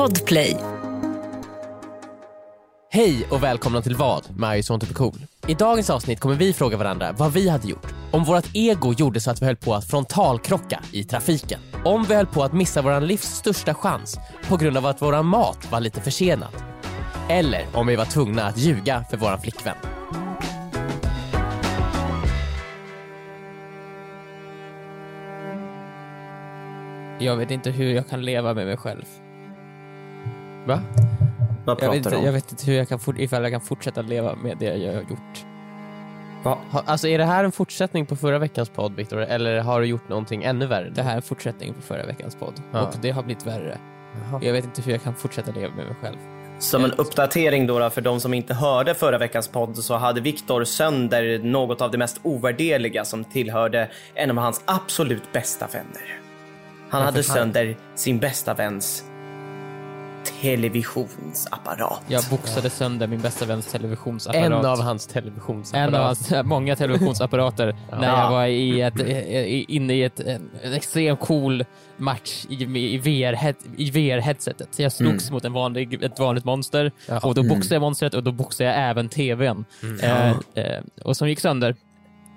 Podplay. Hej och välkomna till Vad med I to be cool. I dagens avsnitt kommer vi fråga varandra vad vi hade gjort om vårt ego gjorde så att vi höll på att frontalkrocka i trafiken. Om vi höll på att missa vår livs största chans på grund av att våran mat var lite försenad. Eller om vi var tvungna att ljuga för våran flickvän. Jag vet inte hur jag kan leva med mig själv. Va? Vad Jag pratar vet, du inte, om? jag vet inte hur jag kan, ifall jag kan fortsätta leva med det jag har gjort. Va? Ha, alltså är det här en fortsättning på förra veckans podd Viktor? Eller har du gjort någonting ännu värre? Det här är en fortsättning på förra veckans podd. Ja. Och det har blivit värre. Jaha. Jag vet inte hur jag kan fortsätta leva med mig själv. Som en uppdatering då, då för de som inte hörde förra veckans podd så hade Viktor sönder något av det mest ovärdeliga som tillhörde en av hans absolut bästa vänner. Han hade sönder sin bästa väns televisionsapparat. Jag boxade sönder min bästa väns televisionsapparat. En av hans televisionsapparat. En av hans många televisionsapparater när Ja. jag var i ett, i- inne i ett, en, en extremt cool match i, i VR-head- i VR-headsetet. Jag slogs mot en vanlig, ett vanligt monster Jaha. och då boxade jag monstret och då boxade jag även TVn. Eh, eh, och som gick sönder.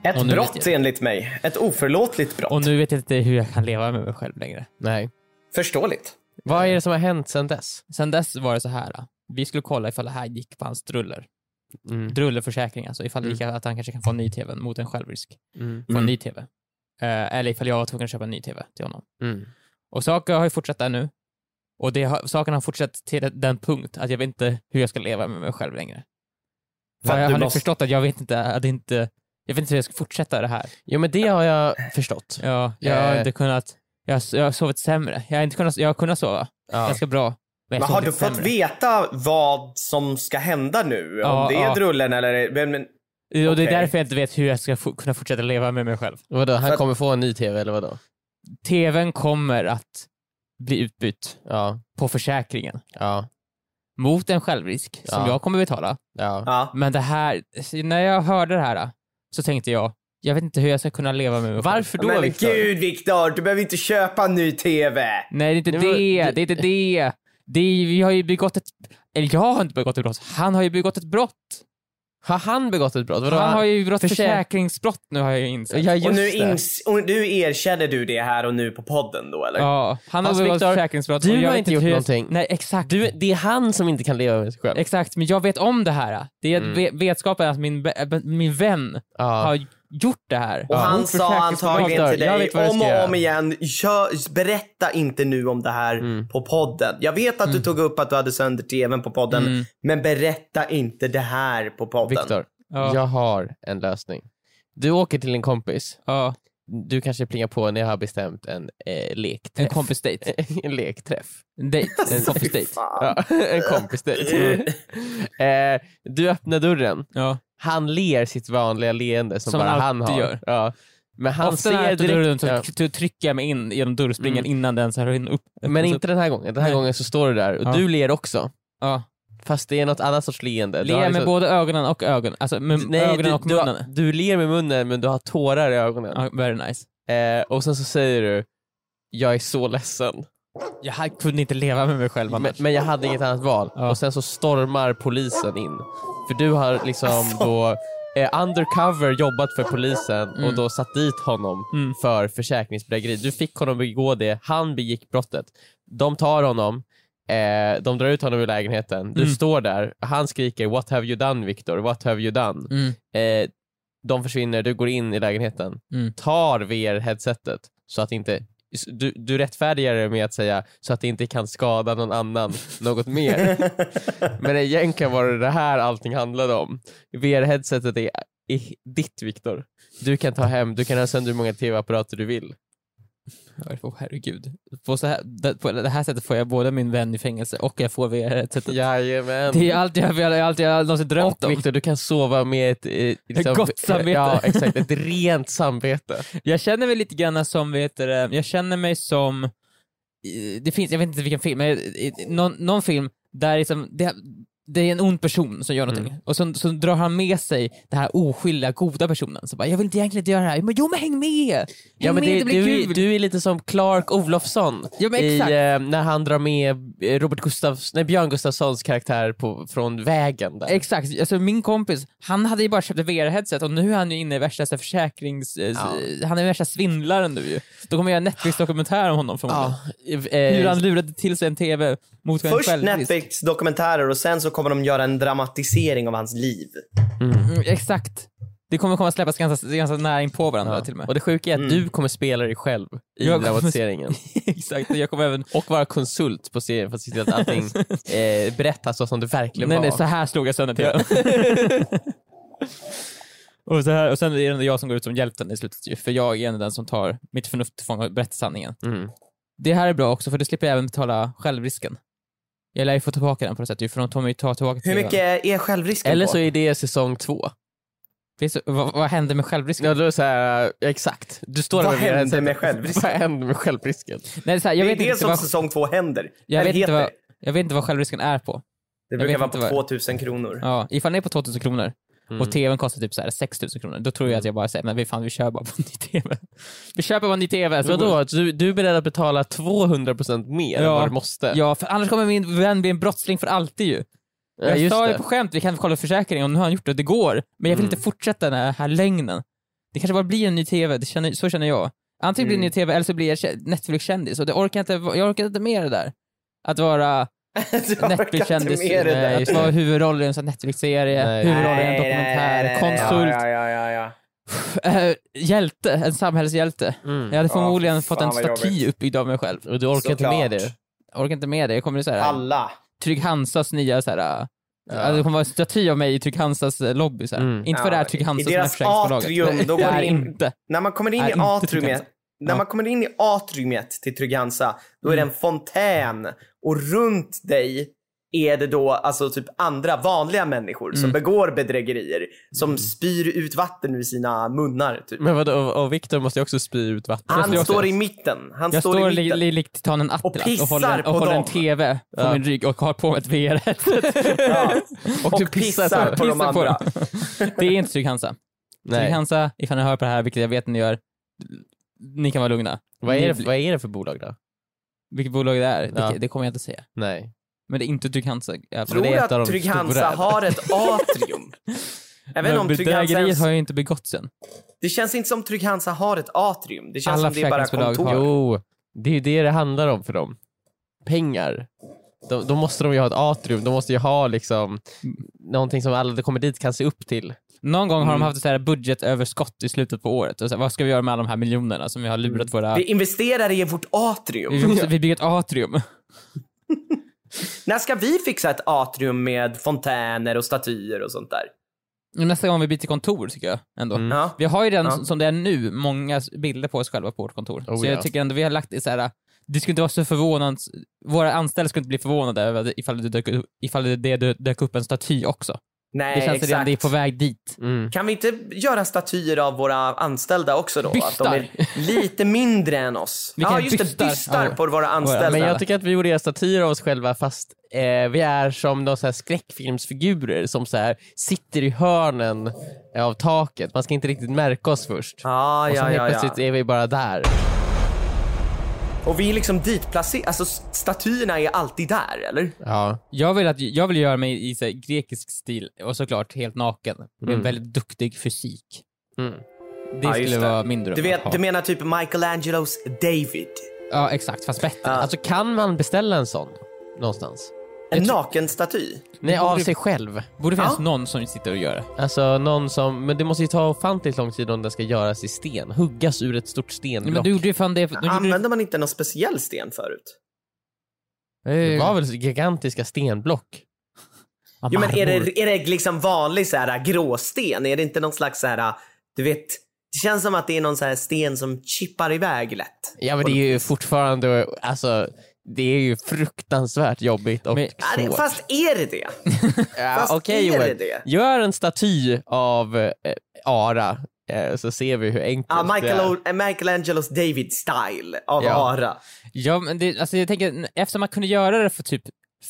Ett brott enligt mig. Ett oförlåtligt brott. Och nu vet jag inte hur jag kan leva med mig själv längre. Nej. Förståeligt. Vad är det som har hänt sedan dess? Sen dess var det så här. Vi skulle kolla ifall det här gick på hans druller. Mm. Drullerförsäkring alltså. Ifall det gick att han kanske kan få en ny TV mot en självrisk. Mm. Få en Mm. ny TV. Eh, eller ifall jag var tvungen att köpa en ny TV till honom. Mm. Och saker har ju fortsatt där nu. Och det har, sakerna har fortsatt till den punkt att jag vet inte hur jag ska leva med mig själv längre. För jag har måste- förstått att jag vet inte, att det inte, jag vet inte hur jag ska fortsätta det här. Jo men det har jag förstått. Ja, jag har Eh. inte kunnat, jag, har- jag har sovit sämre. Jag har inte kunnat, jag har kunnat sova Ja. ganska bra. Men, Men har du fått sämre. veta vad som ska hända nu? Ja, Om det är ja. drullen eller... Men, men, Och det är därför jag inte vet hur jag ska kunna fortsätta leva med mig själv. Vadå, han att- kommer få en ny TV eller vadå? TVn kommer att bli utbytt Ja, på försäkringen ja, mot en självrisk som Ja. jag kommer betala. ja. ja. Men det här, när jag hörde det här så tänkte jag, jag vet inte hur jag ska kunna leva med mig själv. Varför då Men Viktor? gud Viktor, du behöver inte köpa en ny TV. Nej, det är inte Det var- det, är inte det. det är, vi har ju begått ett, eller jag har inte begått ett brott, han har ju begått ett brott. Har han begått ett brott? Vadå, han har ju Försäk- försäkringsbrott nu har jag ju insett. Ja, Och nu, ins- och nu erkänner du det här och nu på podden då eller? Ja, han har begått försäkringsbrott. du och jag har inte gjort hur någonting. Nej, exakt. Du, det är han som inte kan leva med sig själv. Exakt, men jag vet om det här. Det är Mm. ve- vetskapen att min, min vän Ja. har gjort det här. Och han Mot sa antagligen till Jag dig vet vad jag om och om igen, kör, berätta inte nu om det här Mm. på podden. Jag vet att du tog upp att du hade sönder tvn på podden, Mm. men berätta inte det här på podden. Viktor, Ja. jag har en lösning. Du åker till en kompis. Ja, Du kanske plingar på när jag har bestämt en eh, lekträff. en kompis date. en lekträff. En date. En kompis date. Fan. Ja, en kompis eh, Du öppnar dörren. Ja. Han ler sitt vanliga leende som, Som bara han har. gör. Ja. Men han Ofta ser direkt... dörren så ja. t- trycker jag mig in genom dörrspringan Mm. innan den så här in upp. Men inte den här gången. Den här Nej. gången så står du där och Ja. du ler också. Ja. Fast det är något annat sorts leende. Du Le har med liksom- både ögonen och ögonen. Alltså med Nej, ögonen du, och du, har- munnen. du ler med munnen men du har tårar i ögonen. Ja, very nice. Eh, och sen så säger du, jag är så ledsen. Jag kunde inte leva med mig själv Men, annars. men jag hade inget annat val. Ja. Och sen så stormar polisen in. För du har liksom Alltså. då eh, undercover jobbat för polisen och Mm. då satt dit honom Mm. för försäkringsbedrägeri. Du fick honom begå det, han begick brottet. De tar honom, eh, de drar ut honom ur lägenheten. Du Mm. står där, han skriker “What have you done Victor? What have you done?” Mm. eh, De försvinner, du går in i lägenheten, Mm. tar VR-headsetet så att inte du, du rättfärdigar det med att säga så att det inte kan skada någon annan något mer. Men egentligen var det det här allting handlade om. VR-headsetet är, är ditt Viktor. Du kan ta hem, du kan ha sönder hur många tv-apparater du vill. Åh herregud. På, så här, på det här sättet får jag både min vän i fängelse och jag får VR-headsetet. Jajamän. Det är allt jag, jag, allt jag någonsin drömt Och om. Viktor, du kan sova med ett, eh, liksom, gott samvete. Ja, exakt. Ett rent samvete. Jag känner mig lite grann som, vet du, det, jag känner mig som, i- det finns, jag vet inte vilken film, men någon, någon film där liksom, det, det är en ond person som gör någonting Mm. och så, så drar han med sig den här oskyldiga, goda personen. Så bara, jag vill inte egentligen inte göra det här. Men, jo men häng med! Häng Ja, men med, det, det blir du, är- kul! du är lite som Clark Olofsson Ja, men i, eh, när han drar med eh, Robert Gustafs, nej, Björn Gustafssons karaktär på, från vägen där. Exakt, alltså min kompis, han hade ju bara köpt ett VR-headset och nu är han ju inne i värsta så försäkrings... eh, Ja. Han är värsta svindlaren nu ju. Då kommer jag göra en Netflix-dokumentär om honom förmodligen. ja, eh, Hur han lurade till sig en TV mot Först. Netflix-dokumentärer och sen så kommer de göra en dramatisering av hans liv. Mm, exakt. Det kommer komma släppas ganska, ganska nära in på varandra till och med. Och det sjuka är att Mm. du kommer spela dig själv i Jag dramatiseringen. exakt, och jag kommer även... Och vara konsult på serien för att se till att allting eh, berättas så som det verkligen Nej, var. nej, så här slog jag sönder TVn. och, så här, och sen är det jag som går ut som hjälten i slutet ju, för jag är den som tar mitt förnuft till fånga och berättar sanningen. Mm. Det här är bra också, för det slipper jag även betala självrisken. Jag lär ju få tillbaka den på något sätt ju, för de kommer ju ta tillbaka Hur mycket är självrisken Eller på? så är det säsong två. Finns det, vad, vad händer med självrisken? Ja, då är det så här, exakt. Du står Vad där med händer headsetet. med självrisken? Vad händer med självrisken? Nej, så här, jag, det är vet det inte som vad, säsong två händer. jag, vet inte heter. vad, jag vet inte vad självrisken är på. Det brukar vara på vad- 2000 kronor. Ja, ifall den är på 2000 kronor Mm. och tvn kostar typ så här 6000 kronor, då tror jag att jag bara säger men vi, fan, vi kör bara på en ny tv. Vi köper bara en ny tv. Vadå? Du, du är beredd att betala 200% mer än Ja. vad du måste? Ja, för annars kommer min vän bli en brottsling för alltid ju. Ja, jag just sa ju det. på skämt, vi kan kolla försäkringen och nu har han gjort det, det går. Men jag vill Mm. inte fortsätta den här, här lögnen. Det kanske bara blir en ny TV, det känner, så känner jag. Antingen blir det en Mm. ny TV eller så blir jag kä- Netflix-kändis och det orkar jag inte, jag orkar inte med det där. Att vara Netflix-kändis, med det vara huvudroll i en sån här Netflix-serie, huvudroll i en dokumentär, nej, nej, konsult, Ja, ja, ja, ja, ja. hjälte, en samhällshjälte. Mm. Jag hade Ja, förmodligen fy fått en staty uppbyggd av mig själv. Och du orkar inte med det? Jag orkar inte med det, jag kommer så här, Alla. Trygg Hansas nya så här, Ja. ja. det kommer vara en staty av mig i Trygg Hansas eh, lobby. Så här. Mm. Inte för det är Trygg I Hansa som är deras försäkringsbolaget. atrium, då det går det in- inte. När man kommer in i atriumet. När man kommer in i atriumet till Trygg-Hansa, då är det en fontän och runt dig är det då alltså typ andra vanliga människor som Mm. begår bedrägerier, som spyr ut vatten ur sina munnar. Typ. Men vadå, och, och Viktor måste ju också spy ut vatten. Han jag också- står i mitten. Han Jag står, står i mitten. li, likt titanen Atlas och, pissar håller, och på håller en. TV på Ja. min rygg och har på mig ett VR-headset. Ja. Och, Och du pissar, pissar på på dem. de på andra. dem. Det är inte Trygg Hansa. Trygg Nej. Hansa, ifall ni hör på det här, vilket jag vet ni gör, ni kan vara lugna. Vad är, det, vad är det för bolag då? Vilket bolag det är, Ja. det, det kommer jag inte säga. Nej. Men det är inte Trygg Hansa. i alla fall. Tror du att Trygg-Hansa har ett atrium? Jag vet inte Men om Trygg-Hansa bedrägeriet ens... har ju inte begåtts än. Det känns inte som Trygg-Hansa har ett atrium. Det känns Alla som det är bara kontor. har- Jo, det är ju det det handlar om för dem. Pengar. Då, då måste de ju ha ett atrium, de måste ju ha liksom någonting som alla som kommer dit kan se upp till. Någon gång har de Mm. haft ett så här budgetöverskott i slutet på året. Och så här, vad ska vi göra med alla de här miljonerna som vi har lurat våra... Vi investerar i vårt atrium. Vi, måste, vi bygger ett atrium. När ska vi fixa ett atrium med fontäner och statyer och sånt där? Nästa gång vi byter kontor tycker jag ändå. Mm. Ja. Vi har ju redan Ja. som det är nu många bilder på oss själva på vårt kontor. Oh, så jag ja. tycker ändå vi har lagt det så här. Det skulle inte vara så förvånande, våra anställda skulle inte bli förvånade ifall det dök, ifall det dök upp en staty också. Nej, Det känns exakt. redan det är på väg dit. Mm. Kan vi inte göra statyer av våra anställda också då? Bystar. Att de är lite mindre än oss. Vi ja, kan just det. bystar. Bystar Ja. på våra anställda. Men jag tycker att vi borde göra statyer av oss själva fast eh, vi är som de så här skräckfilmsfigurer som så här sitter i hörnen av taket. Man ska inte riktigt märka oss först. Ja, och så ja, helt ja, plötsligt ja. är vi bara där. Och vi är liksom ditplacerade. Alltså statyerna är alltid där, eller? Ja. Jag vill, att, jag vill göra mig i så här, grekisk stil och såklart helt naken. Med en Mm. väldigt duktig fysik. Mm. Det Ja, skulle det. vara min dröm Du, vet, du menar typ Michelangelos David? Ja, exakt. Fast bättre. Ja. Alltså kan man beställa en sån någonstans? En nakenstaty? Nej, av sig själv. Borde finnas Ja. någon som sitter och gör det. Alltså någon som, men det måste ju ta ofantligt lång tid om den ska göras i sten. Huggas ur ett stort Nej, stenblock. men du gjorde ju fan det... Du gjorde, Använder man inte någon speciell sten förut? Det var väl gigantiska stenblock? Jo men är det, är det liksom vanlig så här gråsten? Är det inte någon slags så här, du vet, det känns som att det är någon så här sten som chippar iväg lätt. Ja men det är ju fortfarande, alltså det är ju fruktansvärt jobbigt och Men- svårt. fast är det det? Ja, Okej det Joel, det? gör en staty av eh, Ara eh, så ser vi hur enkelt Ja, det är. Michael, eh, Michelangelos David-style av Ja. Ara. Ja, men det, alltså jag tänker, eftersom man kunde göra det för typ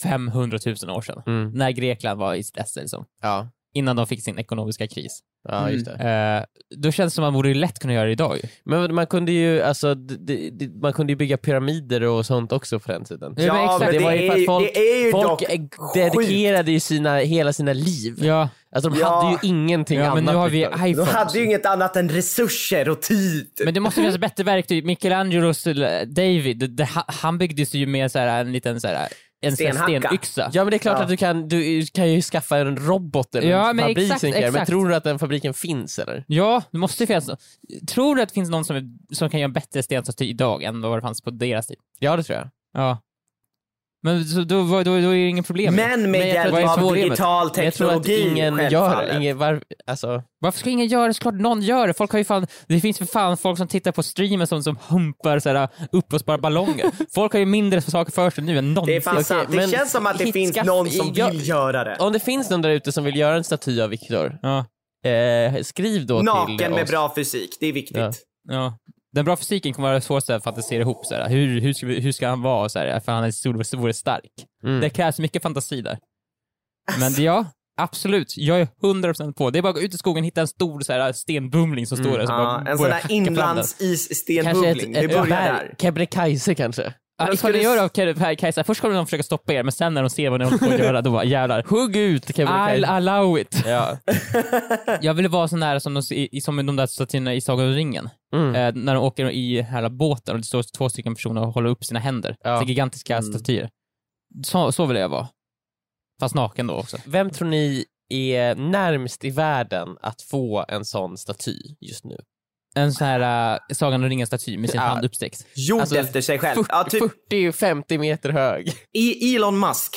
500 000 år sedan, Mm. när Grekland var i esse liksom. Ja. Innan de fick sin ekonomiska kris. Ja, just det. Eh, då känns det som att man borde lätt kunna göra det idag. Men man kunde ju alltså, man kunde ju bygga pyramider och sånt också på den tiden. Ja, men exakt. det var ju för att folk, det är ju folk dock dedikerade ju sina, hela sina liv. Ja, Alltså de Ja. hade ju ingenting ja annat. men nu har vi. De iPhones. hade ju inget annat än resurser och tid. Men det måste finnas bättre verktyg. Michelangelos eh, David, det, det, han byggdes ju med så här, en liten så här, en stenyxa. Ja men det är klart Ja. att du kan, du kan ju skaffa en robot eller Ja, en men fabrik exakt, som det. Men exakt. tror du att den fabriken finns eller? Ja, det måste ju finnas. Tror du att det finns någon som, är, som kan göra en bättre stenstaty idag än vad det fanns på deras tid? Ja det tror jag. Ja. Men så, då, då, då, är det inget problem. Men med hjälp det av digital Men jag tror att teknologi ingen gör självfallet. det. Ingen, var, alltså, Varför ska ingen göra det? Såklart någon gör det. Folk har ju fan, det finns för fan folk som tittar på streamen som, som humpar så här, upp och sparar ballonger. Folk har ju mindre saker för sig nu än Det någonsin. är fan sant. Det men känns som att det finns någon som jag- vill göra det. om det finns någon där ute som vill göra en staty av Viktor, Ja, eh, skriv då till Naken med oss. bra fysik, det är viktigt. Ja. ja. Den bra fysiken kommer vara svårt att fantisera ihop. Så här. Hur, hur, ska vi, hur ska han vara? Så här, för han är stor, stor och stark. Mm. Det krävs mycket fantasi där. Men ja, absolut. Jag är 100% på. Det är bara att gå ut i skogen och hitta en stor så här, stenbumling som står där. Så Ja, bara en sån inlandsisstenbubbling. ett, Det börjar där. Kebnekaise kanske? Ska skulle ni göra av Ke- Kajsa? Först kommer de försöka stoppa er, men sen när de ser vad ni håller på att göra, då bara jävlar. Hugg ut I'll Kebnekaise. allow it. Ja. Jag ville vara så nära som de, i- som de där statyerna i Sagan om ringen. Mm. Eh, när de åker i hela båten och det står två stycken personer och håller upp sina händer. Ja. Så gigantiska Mm. statyer. Så, så vill jag vara. Fast naken då också. Vem tror ni är närmst i världen att få en sån staty just nu? En sån här uh, Sagan om ringen-staty med sin Ja. hand uppsträckt. Gjord Alltså, efter sig själv. 40, Ja, typ 40-50 meter hög. i Elon Musk.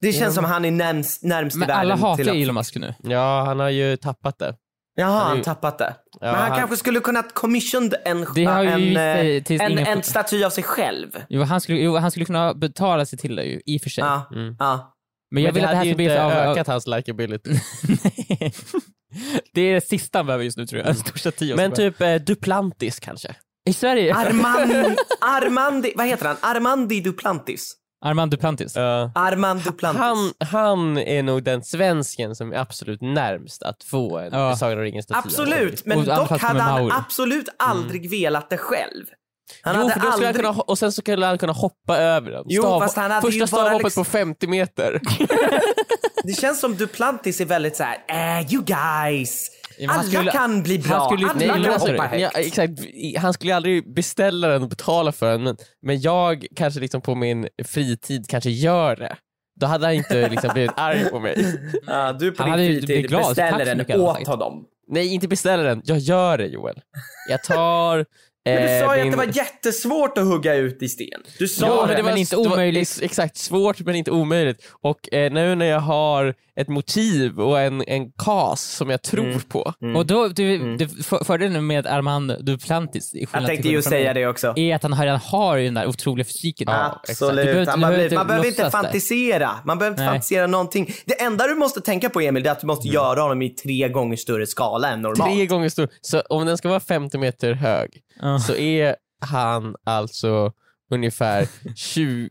Det känns som han är närmst, närmst i Men världen. alla hatar till Elon Musk nu. Ja, han har ju tappat det. Jaha, Han är han ju- tappat det. Ja, Men han, han- kanske skulle kunnat commissioned en, Det har ju en, sig eh, en, en staty av sig själv. Jo han, skulle, jo, han skulle kunna betala sig till det ju, i och för sig. Ja, Mm. ja. Men jag Men vill det att det här hade ju ska bli inte så av... ökat hans likability. Det är det sista han behöver just nu tror jag. En stor staty. av Men typ eh, Duplantis kanske? I Sverige? Armand, Armandi, vad heter han? Armandi Duplantis. Armand Duplantis. Armand Duplantis. Han, han är nog den svensken som är absolut närmst att få en Ja. Sagan om ringen-staty. Absolut, men dock hade han absolut aldrig velat det själv. Han Jo, hade för då skulle aldrig... han kunna, och sen så skulle han kunna hoppa över den. Jo, fast han hade första stavhoppet liksom- på 50 meter. Det känns som Duplantis är väldigt så här, äh, you guys. Ja, Alla skulle- kan bli bra, han skulle alla Nej, kan hoppa högt. Ja, exakt. Han skulle aldrig beställa den och betala för den, men, men jag kanske liksom på min fritid kanske gör det. Då hade han inte liksom blivit arg på mig. Ja, du på Han din fritid blivit glad, beställer den åt honom. Nej, inte beställa den. Jag gör det Joel. Jag tar... Men du eh, sa ju min- att det var jättesvårt att hugga ut i sten. Du sa Ja, det. men det var inte det var omöjligt. ex- exakt, svårt men inte omöjligt. Och eh, nu när jag har ett motiv och en, en kas som jag tror Mm. på. Och då, du, du, för, fördelen med Armand Duplantis, i Jag tänkte ju säga det också. är att han redan har ju den där otroliga fysiken. Ja. Du Absolut. behöver inte- man, du behöver inte man behöver inte där. fantisera. Man behöver inte Nej. fantisera någonting. Det enda du måste tänka på Emil, det är att du måste göra honom i tre gånger större skala än normalt. Tre gånger stor. Så om den ska vara 50 meter hög Ja. så är han alltså ungefär 20,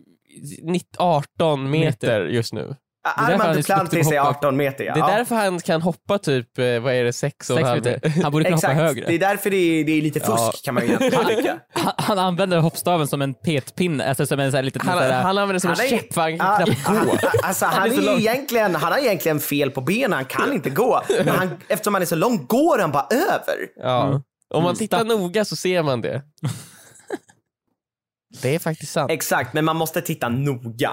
19, 18 meter just nu. är han Armand är Duplantis är på att 18 meter ja. Det är ja. därför han kan hoppa typ, eh, vad är det, 6 och meter. Han borde kunna hoppa högre. det är därför det är, det är lite fusk Ja. kan man ju tycka. Han, han använder hoppstaven som en petpinne, alltså som en sån här liten... Han, sån här- han använder som Han en är- käpp för han kan knappt gå. Alltså, han, är så är lång. egentligen, han har egentligen fel på benen, han kan inte gå. Men han, eftersom han är så lång går han bara över. Ja. Om man tittar noga så ser man det. Det är faktiskt sant. Exakt, men man måste titta noga.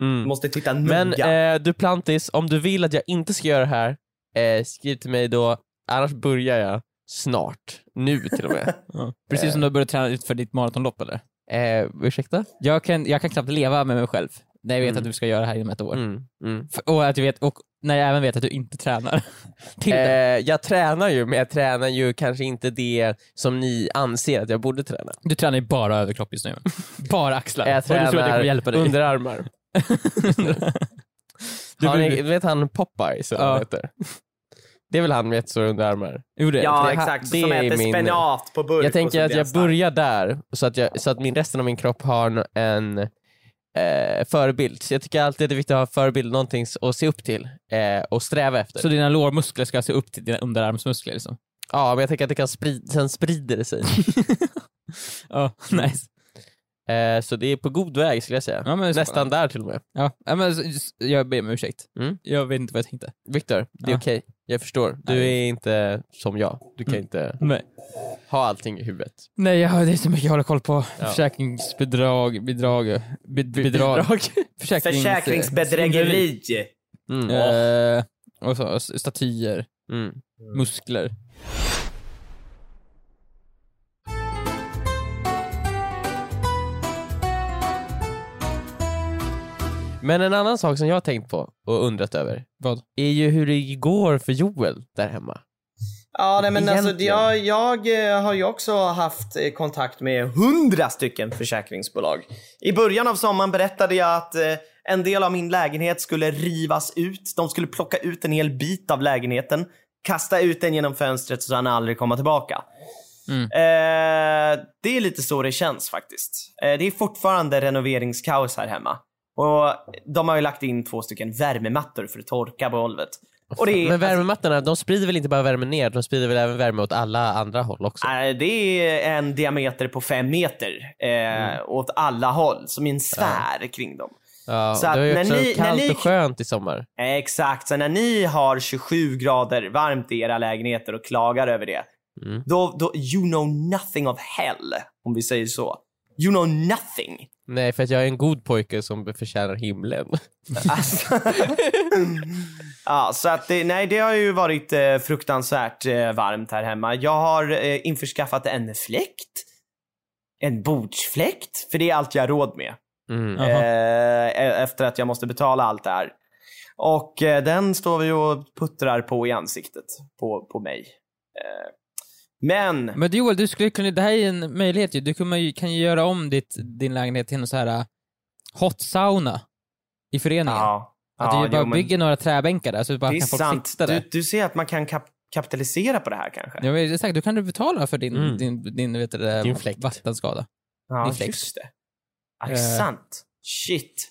Mm. Måste titta noga. Men eh, Duplantis, om du vill att jag inte ska göra det här, eh, skriv till mig då, annars börjar jag snart. Nu till och med. Ja. Precis som du har börjat träna ut för ditt maratonlopp eller? eh, ursäkta? Jag kan, jag kan knappt leva med mig själv när jag vet Mm. att du ska göra det här inom ett år. Mm, mm. F- Och, att jag vet, och när jag även vet att du inte tränar. Till det. Eh, jag tränar ju, men jag tränar ju kanske inte det som ni anser att jag borde träna. Du tränar ju bara överkropp just nu. Bara axlar. Jag och du tror att det kommer hjälpa dig. underarmar. Du Har ni, vet han eller vad Ja. han heter? Det är väl han med jättestora underarmar? Jo, det. ja, det- exakt. det som är äter min- spenat på burk. Jag och tänker så att blir jag han stark. börjar där, så att, jag, så att min, resten av min kropp har en, eh, förebild. Så jag tycker alltid det är viktigt att ha en förebild, någonting att se upp till eh, och sträva efter. Så dina lårmuskler ska se upp till dina underarmsmuskler liksom? Ja, men jag tänker att det kan sprida, sen sprider det sig. Ja, nice. Eh, så det är på god väg skulle jag säga. Ja, men Nästan där till och med. Ja, ja, men jag ber om ursäkt. Mm. Jag vet inte vad jag tänkte. Viktor, det är Ja. okej. Jag förstår. Du Nej. är inte som jag. Du kan Mm. inte Nej, ha allting i huvudet. Nej jag har, det är så mycket jag håller koll på. Ja. Försäkringsbidrag, bidrag, bid, bidrag. Försäkrings, Försäkringsbedrägeri. Mm. Eh, och så, statyer, Mm. muskler. Men en annan sak som jag har tänkt på och undrat över Vad? är ju hur det går för Joel där hemma. Ja, nej, men alltså, Egentligen. jag, jag eh, har ju också haft eh, kontakt med hundra stycken försäkringsbolag. I början av sommaren berättade jag att eh, en del av min lägenhet skulle rivas ut. De skulle plocka ut en hel bit av lägenheten, kasta ut den genom fönstret så han aldrig komma tillbaka. Mm. Eh, det är lite så det känns faktiskt. Eh, det är fortfarande renoveringskaos här hemma. Och de har ju lagt in två stycken värmemattor för att torka golvet. Är, Men värmemattorna, de sprider väl inte bara värme ner, de sprider väl även värme åt alla andra håll också? Nej, det är en diameter på fem meter eh, åt alla håll, som en sfär kring dem. Ja, Så det är ju när också ni- kallt ni- och skönt i sommar. Exakt, så när ni har 27 grader varmt i era lägenheter och klagar över det, Mm. då, då you know nothing of hell, om vi säger så. You know nothing. Nej, för att jag är en god pojke som förtjänar himlen. Alltså. ja, så att det, nej, det har ju varit eh, fruktansvärt eh, varmt här hemma. Jag har eh, införskaffat en fläkt. En bordsfläkt, för det är allt jag har råd med. Mm. Eh, efter att jag måste betala allt det här. Och eh, den står vi och puttrar på i ansiktet på, på mig. Eh, men, Men Joel, du skulle kunna, det här är en möjlighet ju. Du kan ju, kan ju göra om ditt, din lägenhet till en så här uh, hot sauna i föreningen. ja. Att ja, du bara jo, men bygger några träbänkar där så bara kan folk sant. sitta där. Du, du ser att man kan kap kapitalisera på det här kanske? Ja, men exakt, då kan du betala för din, Mm. din, din, vet du, Din fläkt. Ja, vattenskada. din fläkt. just det. Ja, det är Eh. sant. Shit.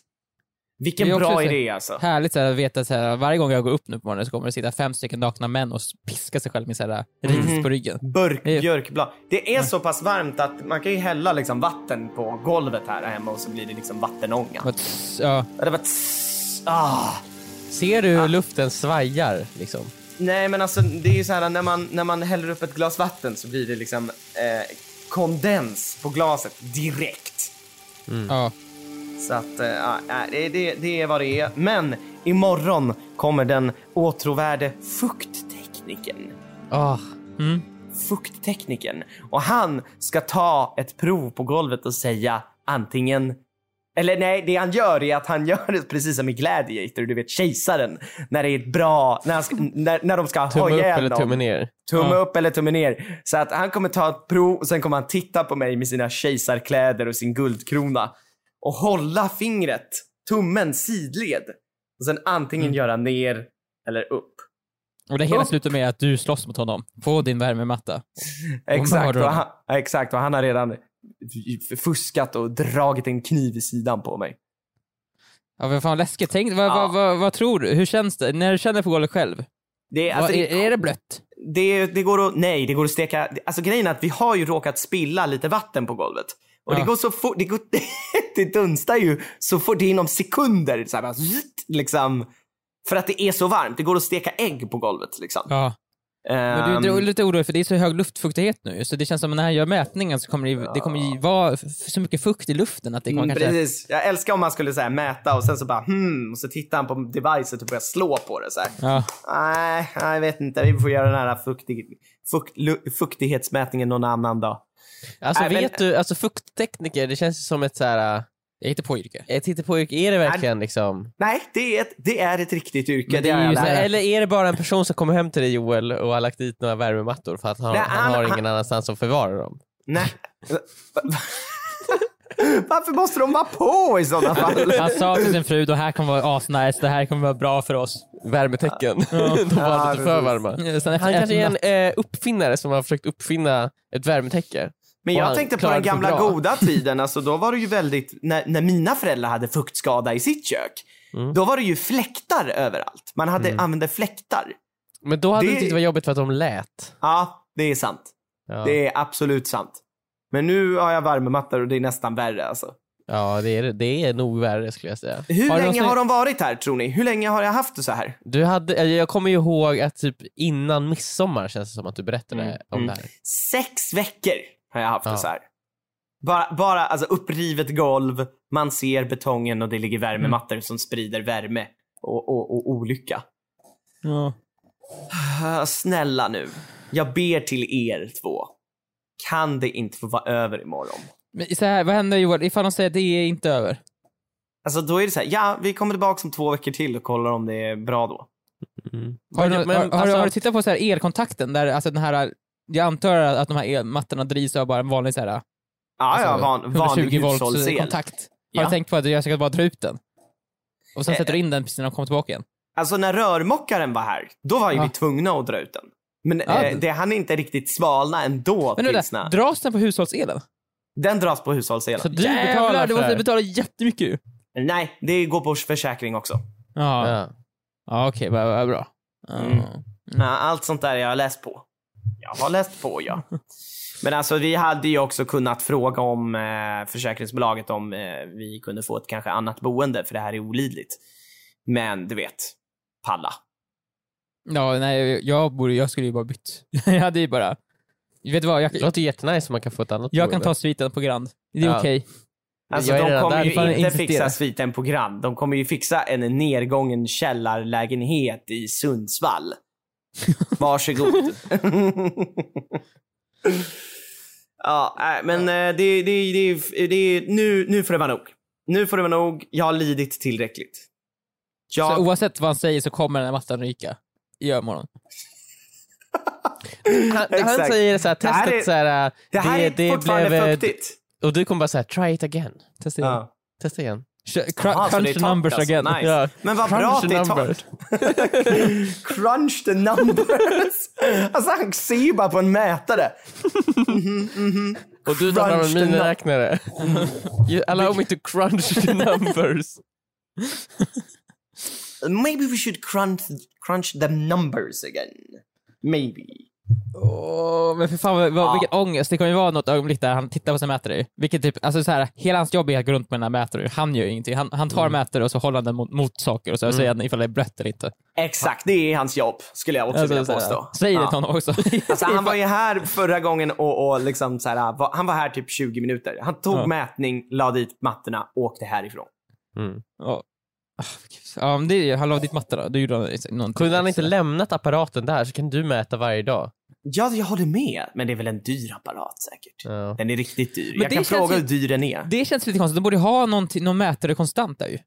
Vilken bra så- idé alltså. Härligt så här, att veta så här, varje gång jag går upp nu på morgonen så kommer det sitta fem stycken nakna män och piska sig själv med så här, ris Mhm. på ryggen. Burk, Det är- björkblad. Det är så pass varmt att man kan ju hälla liksom vatten på golvet här hemma och så blir det liksom vattenånga. Tss, Ja, Det var ah. Ser du hur luften svajar liksom? Nej men alltså det är ju så här när man, när man häller upp ett glas vatten så blir det liksom eh, kondens på glaset direkt. ja. Så att, eh, ja, det, det, det är vad det är. Men imorgon kommer den åtråvärde fuktteknikern. Ah, Mm. Fuktteknikern. Och han ska ta ett prov på golvet och säga antingen eller nej, det han gör är att han gör det precis som i Gladiator, du vet kejsaren. När det är ett bra, när, ska, när, när de ska ha tumme upp ihjäl eller tumme ner? Tumme Ja. upp eller tumme ner. Så att han kommer ta ett prov och sen kommer han titta på mig med sina kejsarkläder och sin guldkrona. Och hålla fingret, tummen sidled. Och sen antingen Mm. göra ner eller upp. Och det hela slutar med att du slåss mot honom på din värmematta. Exakt och, han, exakt, och han har redan fuskat och dragit en kniv i sidan på mig. Ja, vad fan läskigt. Tänk, vad, Ja. vad, vad, vad tror du? Hur känns det? När du känner på golvet själv? Det, är- alltså, vad, det, är, är det blött? det, det går att, nej, det går att steka. Alltså grejen är att vi har ju råkat spilla lite vatten på golvet. Och det Ja. går så fort, det, går, det dunstar ju så fort, det är inom sekunder. Så här, bara, liksom, för att det är så varmt. Det går att steka ägg på golvet liksom. Ja. Men Ehm, du är lite orolig för det är så hög luftfuktighet nu, så det känns som att när han gör mätningen så kommer det, det kommer vara så mycket fukt i luften att det kommer Mm, kanske... Precis. Jag älskar om man skulle så här, mäta och sen så bara hmm, och så tittar han på devicet och börjar slå på det så. Ja. Nej, jag vet inte. Vi får göra den här fuktig, fukt, fuktighetsmätningen någon annan dag. Alltså Nej, men- vet du, alltså fukttekniker, det känns som ett så här äh, Jag hittar på yrke. ett hittepåyrke. Är det verkligen liksom? Nej, det är ett, det är ett riktigt yrke. Men det är ju så här-. Eller är det bara en person som kommer hem till dig Joel och har lagt dit några värmemattor för att han, Nej, han han- har han- ingen annanstans att förvara dem? Nej. Varför måste de vara på i sådana fall? Han sa till sin fru, det här kommer vara asnice, det här kommer vara bra för oss. Värmetecken. De var Ja, lite för varma. Han kanske är ett en eh, uppfinnare som har försökt uppfinna ett värmetäcke. Men jag tänkte på den gamla goda tiden, alltså då var det ju väldigt, när, när mina föräldrar hade fuktskada i sitt kök, Mm. då var det ju fläktar överallt. Man hade, använde fläktar. Men då hade Det- du tyckt det var jobbigt för att de lät. Ja, det är sant. Ja, Det är absolut sant. Men nu har jag värmemattor och det är nästan värre alltså. ja det, är, det är nog värre skulle jag säga. Hur Har länge har de varit här tror ni? Hur länge har jag haft det så här? Du hade, eh, jag kommer ju ihåg att typ innan midsommar känns det som att du berättade Mm, om mm. det här. Sex veckor har jag haft Ja. det så här. Bara, bara alltså upprivet golv, man ser betongen och det ligger värmemattor som sprider värme och, och, och olycka. Ja. Ah, Snälla nu. Jag ber till er två. Kan det inte få vara över imorgon? Men så här, vad händer Joel ifall de säger att det är inte över? Alltså då är det så här, ja vi kommer tillbaka om två veckor till och kollar om det är bra då. Mm. Har, du, Men- har, men har, du- alltså- har du tittat på så här elkontakten där, alltså den här, jag antar att de här elmattorna drivs av bara en vanlig så här, Ja, ja, alltså, van, vanlig 120 volts hushållsel. kontakt. Har Ja. du tänkt på att jag ska bara dra ut den? Och sen Eh, sätter du in den precis när de kommer tillbaka igen? Alltså när rörmokaren var här, då var ju Ja. vi tvungna att dra ut den. Men Ja. eh, det hann inte riktigt svalna ändå Men tills när... dras den på hushållselen? Den dras på hushållselen. Så du Jävlar, betalar du för måste det? betala jättemycket ju. Nej, det går på försäkring också. Ja, ja. Ja. okej, vad vad bra. Ja. Mm. Ja, allt sånt där jag har läst på. Jag har läst på, ja. Men alltså vi hade ju också kunnat fråga om eh, försäkringsbolaget om eh, vi kunde få ett kanske annat boende för det här är olidligt. Men du vet, palla. Ja, nej, jag, borde, jag skulle ju bara bytt. jag hade ju bara, vet du vad, jag, Det låter jättenice om man kan få ett annat jag kan boende. ta sviten på Grand. Det är Ja. okej. Alltså Jag är de kommer ju inte investera. fixa sviten på Grand. De kommer ju fixa en nedgången källarlägenhet i Sundsvall. Varsågod. ja, nej, men eh, det, det, det, det, nu, nu får det vara nog. Nu får det vara nog. Jag har lidit tillräckligt. Så Jag, oavsett vad han säger så kommer den här mattan ryka i övermorgon. Han, han säger så här, Det här testet är- så här, äh, det här är fortfarande blev, fuktigt. Och du kommer bara säga try it again. Testa igen. Ja. Testa igen. Cr- det crunch the numbers alltså. again. Nice. Ja. Men vad bra att Crunch det är torrt. Crunch the numbers. alltså han ser bara på en mätare. Och du tar fram en Crunch miniräknare. You allow me to crunch the numbers. Maybe we should crunch, crunch the numbers again. Maybe. Åh, men för fan vad, Ja. vilken ångest. Det kommer ju vara något ögonblick där han tittar på sin mätare. Vilket typ, alltså så här, hela hans jobb är att gå runt med den här mätaren. Han gör ju ingenting. Han, han tar mätare och så håller han den mot, mot saker och så säger han ifall det är blött eller inte. Exakt, det är hans jobb skulle jag också Alltså, vilja påstå. Säg det Ja. till honom också. Alltså, han var ju här förra gången och, och liksom så här, var, han var här typ 20 minuter. Han tog Ja. mätning, la dit mattorna, åkte härifrån. Mm. Ja. Ah. Ja, men det är han la dit någonting Kunde han inte lämnat apparaten där så kan du mäta varje dag. Ja, jag håller med. Men det är väl en dyr apparat säkert. Ja. Den är riktigt dyr. Men jag kan fråga ju- hur dyr den är. Det känns lite konstigt. De borde ha någonting- någon mätare konstant där ju.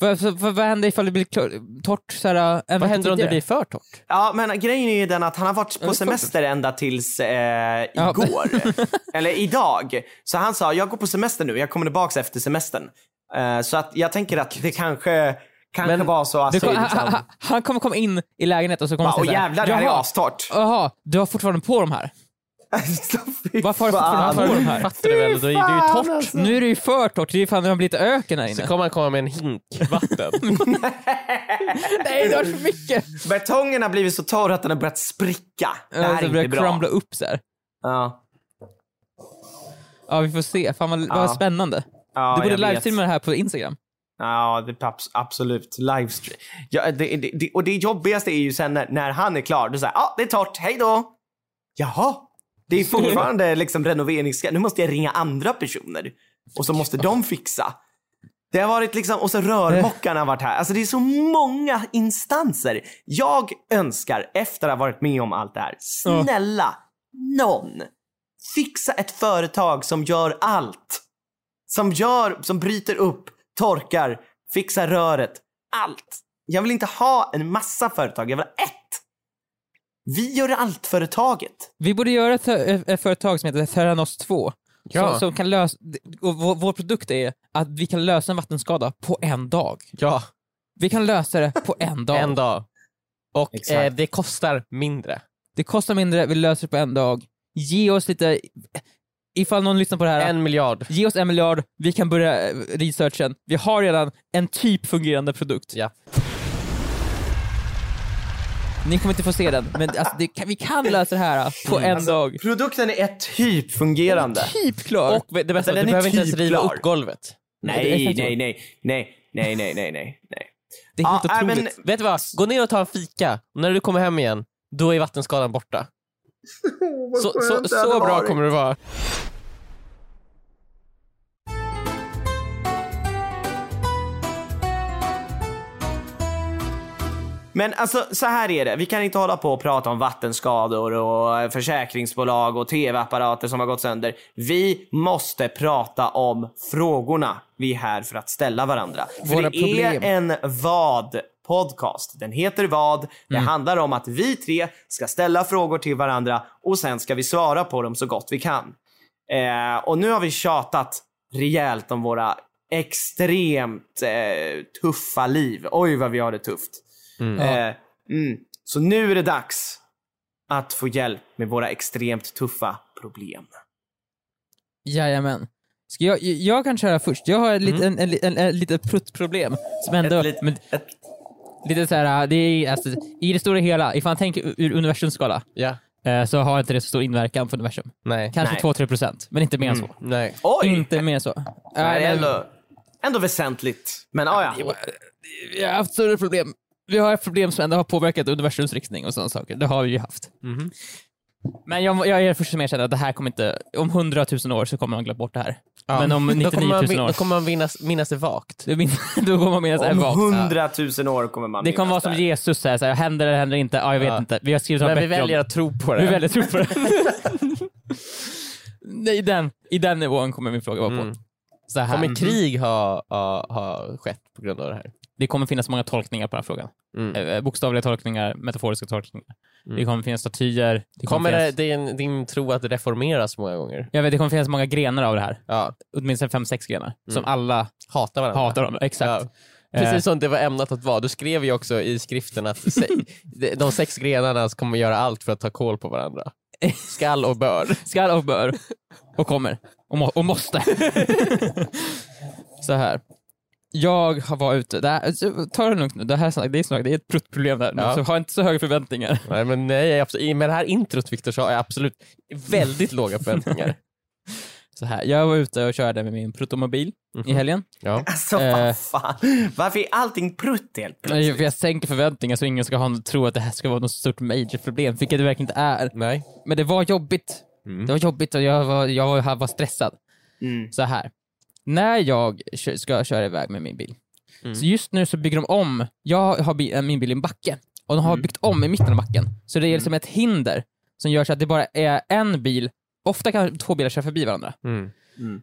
För, för, för vad händer ifall det blir torrt såhär, en Vad vecka händer om det blir för torrt? Ja, men grejen är ju den att han har varit på semester ända tills eh, Ja. igår. Eller idag. Så han sa, jag går på semester nu, jag kommer tillbaka efter semestern. Eh, så att jag tänker att det kanske, kanske Men var så att... Du kom, han, liksom, han, han kommer komma in i lägenheten och så kommer han Åh säga jävlar, det här är "Jaha, astort. Jaha, du har fortfarande på de här? Så Varför har du fortfarande på de här? Fattar du väl? Det är det är ju torrt. alltså. Nu är det ju för torrt, det är ju fan det har blivit öken här Så inne. kommer han komma med en hink vatten. Nej, det har för mycket! Betongen har blivit så torr att den har börjat spricka. Det här det är inte bra. crumbla upp så här. Ja. Ja, vi får se. Fan vad, Ja. vad spännande. Ja, du borde livestreama det här på Instagram. Ja, det absolut. Livestream. Ja, det, det, det, och det jobbigaste är ju sen när, när han är klar. Du säger ja, ah, det är torrt, hej då. Jaha. Det är fortfarande liksom renoveringsskatt. Nu måste jag ringa andra personer. Och så måste de fixa. Det har varit liksom, och så rörmokarna har varit här. Alltså det är så många instanser. Jag önskar, efter att ha varit med om allt det här, snälla någon, fixa ett företag som gör allt. Som gör, som bryter upp, torkar, fixar röret. Allt. Jag vill inte ha en massa företag, jag vill ha ett. Vi gör allt-företaget. Vi borde göra ett, ett, ett företag som heter Theranos 2. Ja. Som, som kan lösa, och vår, vår produkt är att vi kan lösa en vattenskada på en dag. Ja, Vi kan lösa det på en dag. en dag. Och eh, det kostar mindre. Det kostar mindre, vi löser det på en dag. Ge oss lite... ifall någon lyssnar på det här, En miljard. ge oss en miljard, vi kan börja eh, researchen. Vi har redan en typ fungerande produkt. Ja. Ni kommer inte få se den, men alltså, det, kan- vi kan lösa det här på en dag. Produkten är typ fungerande. Typ klar. Och det bästa, Alltså, den du är behöver inte ens riva klar. upp golvet. är Nej, nej, nej, nej, nej, nej, nej, nej, det är helt Ja, äh, otroligt. men- Vet du vad? Gå ner och ta en fika. Och när du kommer hem igen, då är vattenskadan borta. Så, så, så bra kommer det vara. Men alltså så här är det, vi kan inte hålla på och prata om vattenskador och försäkringsbolag och tv-apparater som har gått sönder. Vi måste prata om frågorna vi är här för att ställa varandra. För Våra det problem. är en vad podcast. Den heter vad. Det handlar om att vi tre ska ställa frågor till varandra och sen ska vi svara på dem så gott vi kan. Eh, och nu har vi tjatat rejält om våra extremt eh, tuffa liv. Oj vad vi har det tufft. Eh, mm. Så nu är det dags att få hjälp med våra extremt tuffa problem. Jajamän. Ska jag, jag kan köra först. Jag har ett litet, en, en, en, en, litet pruttproblem som ändå... Ett men, ett- lite så här, det är, alltså, I det stora hela, ifall man tänker ur universums skala, Ja. eh, så har inte det så stor inverkan på universum. Nej. Kanske Nej. 2-3 procent, men inte mer än så. Nej. Oj! Inte mer än så. Nej, det är men- ändå, ändå väsentligt. Men ah, ja. Vi har haft större problem. Vi har haft problem som ändå har påverkat universums riktning och sådana saker. Det har vi ju haft. Men jag, jag är först som erkänner att det här kommer inte... Om 100 000 år så kommer man glömma bort det här. Ja. Men om Då 99 kommer 000 man, min- år, då kommer man minnas, minnas det vagt. då, min, då kommer man minnas det Om vagt. hundratusen år kommer man Det kommer vara som det här. Jesus, så här, så här, händer eller händer inte? Ja, jag vet Ja. inte. Vi har skrivit Men vi om väljer att tro på det. Vi väljer att tro på det. Nej, i, den, I den nivån kommer min fråga vara på. Mm. Så här. Kommer krig ha, ha, ha skett på grund av det här? Det kommer finnas många tolkningar på den här frågan. Mm. Eh, Bokstavliga tolkningar, metaforiska tolkningar. Mm. Det kommer finnas statyer. Det kommer Kommer det, finnas, din, din tro att reformeras många gånger? jag vet, det kommer finnas många grenar av det här. Ja. Åtminstone fem, sex grenar. Som Mm. alla Hatar varandra. hatar varandra. Exakt. Ja. Precis som det var ämnat att vara. Du skrev ju också i skriften att de sex grenarna kommer göra allt för att ta koll på varandra. Skall och bör. Skall och bör. Och kommer. Och, må, och måste. så här. Jag har varit ute, det här, så ta det lugnt nu, det här det är, snart, det är ett pruttproblem där, Ja. så ha inte så höga förväntningar. Nej, men nej, absolut, med det här introt Viktor så har jag absolut väldigt låga förväntningar. Så här. Jag var ute och körde med min pruttomobil i helgen. Ja. Alltså Eh. vad fan. Varför är allting prutt helt Nej, plötsligt? för jag sänker förväntningar så ingen ska ha, tro att det här ska vara något stort major problem, vilket det verkligen inte är. Nej. Men det var jobbigt. Mm. Det var jobbigt och jag var, jag var, var stressad. Mm. Så här. När jag ska köra iväg med min bil, Mm. så just nu så bygger de om, jag har äh, min bil i en backe, och de har Mm. byggt om i mitten av backen. Så det är som ett hinder som gör så att det bara är en bil, ofta kan två bilar köra förbi varandra. Mm.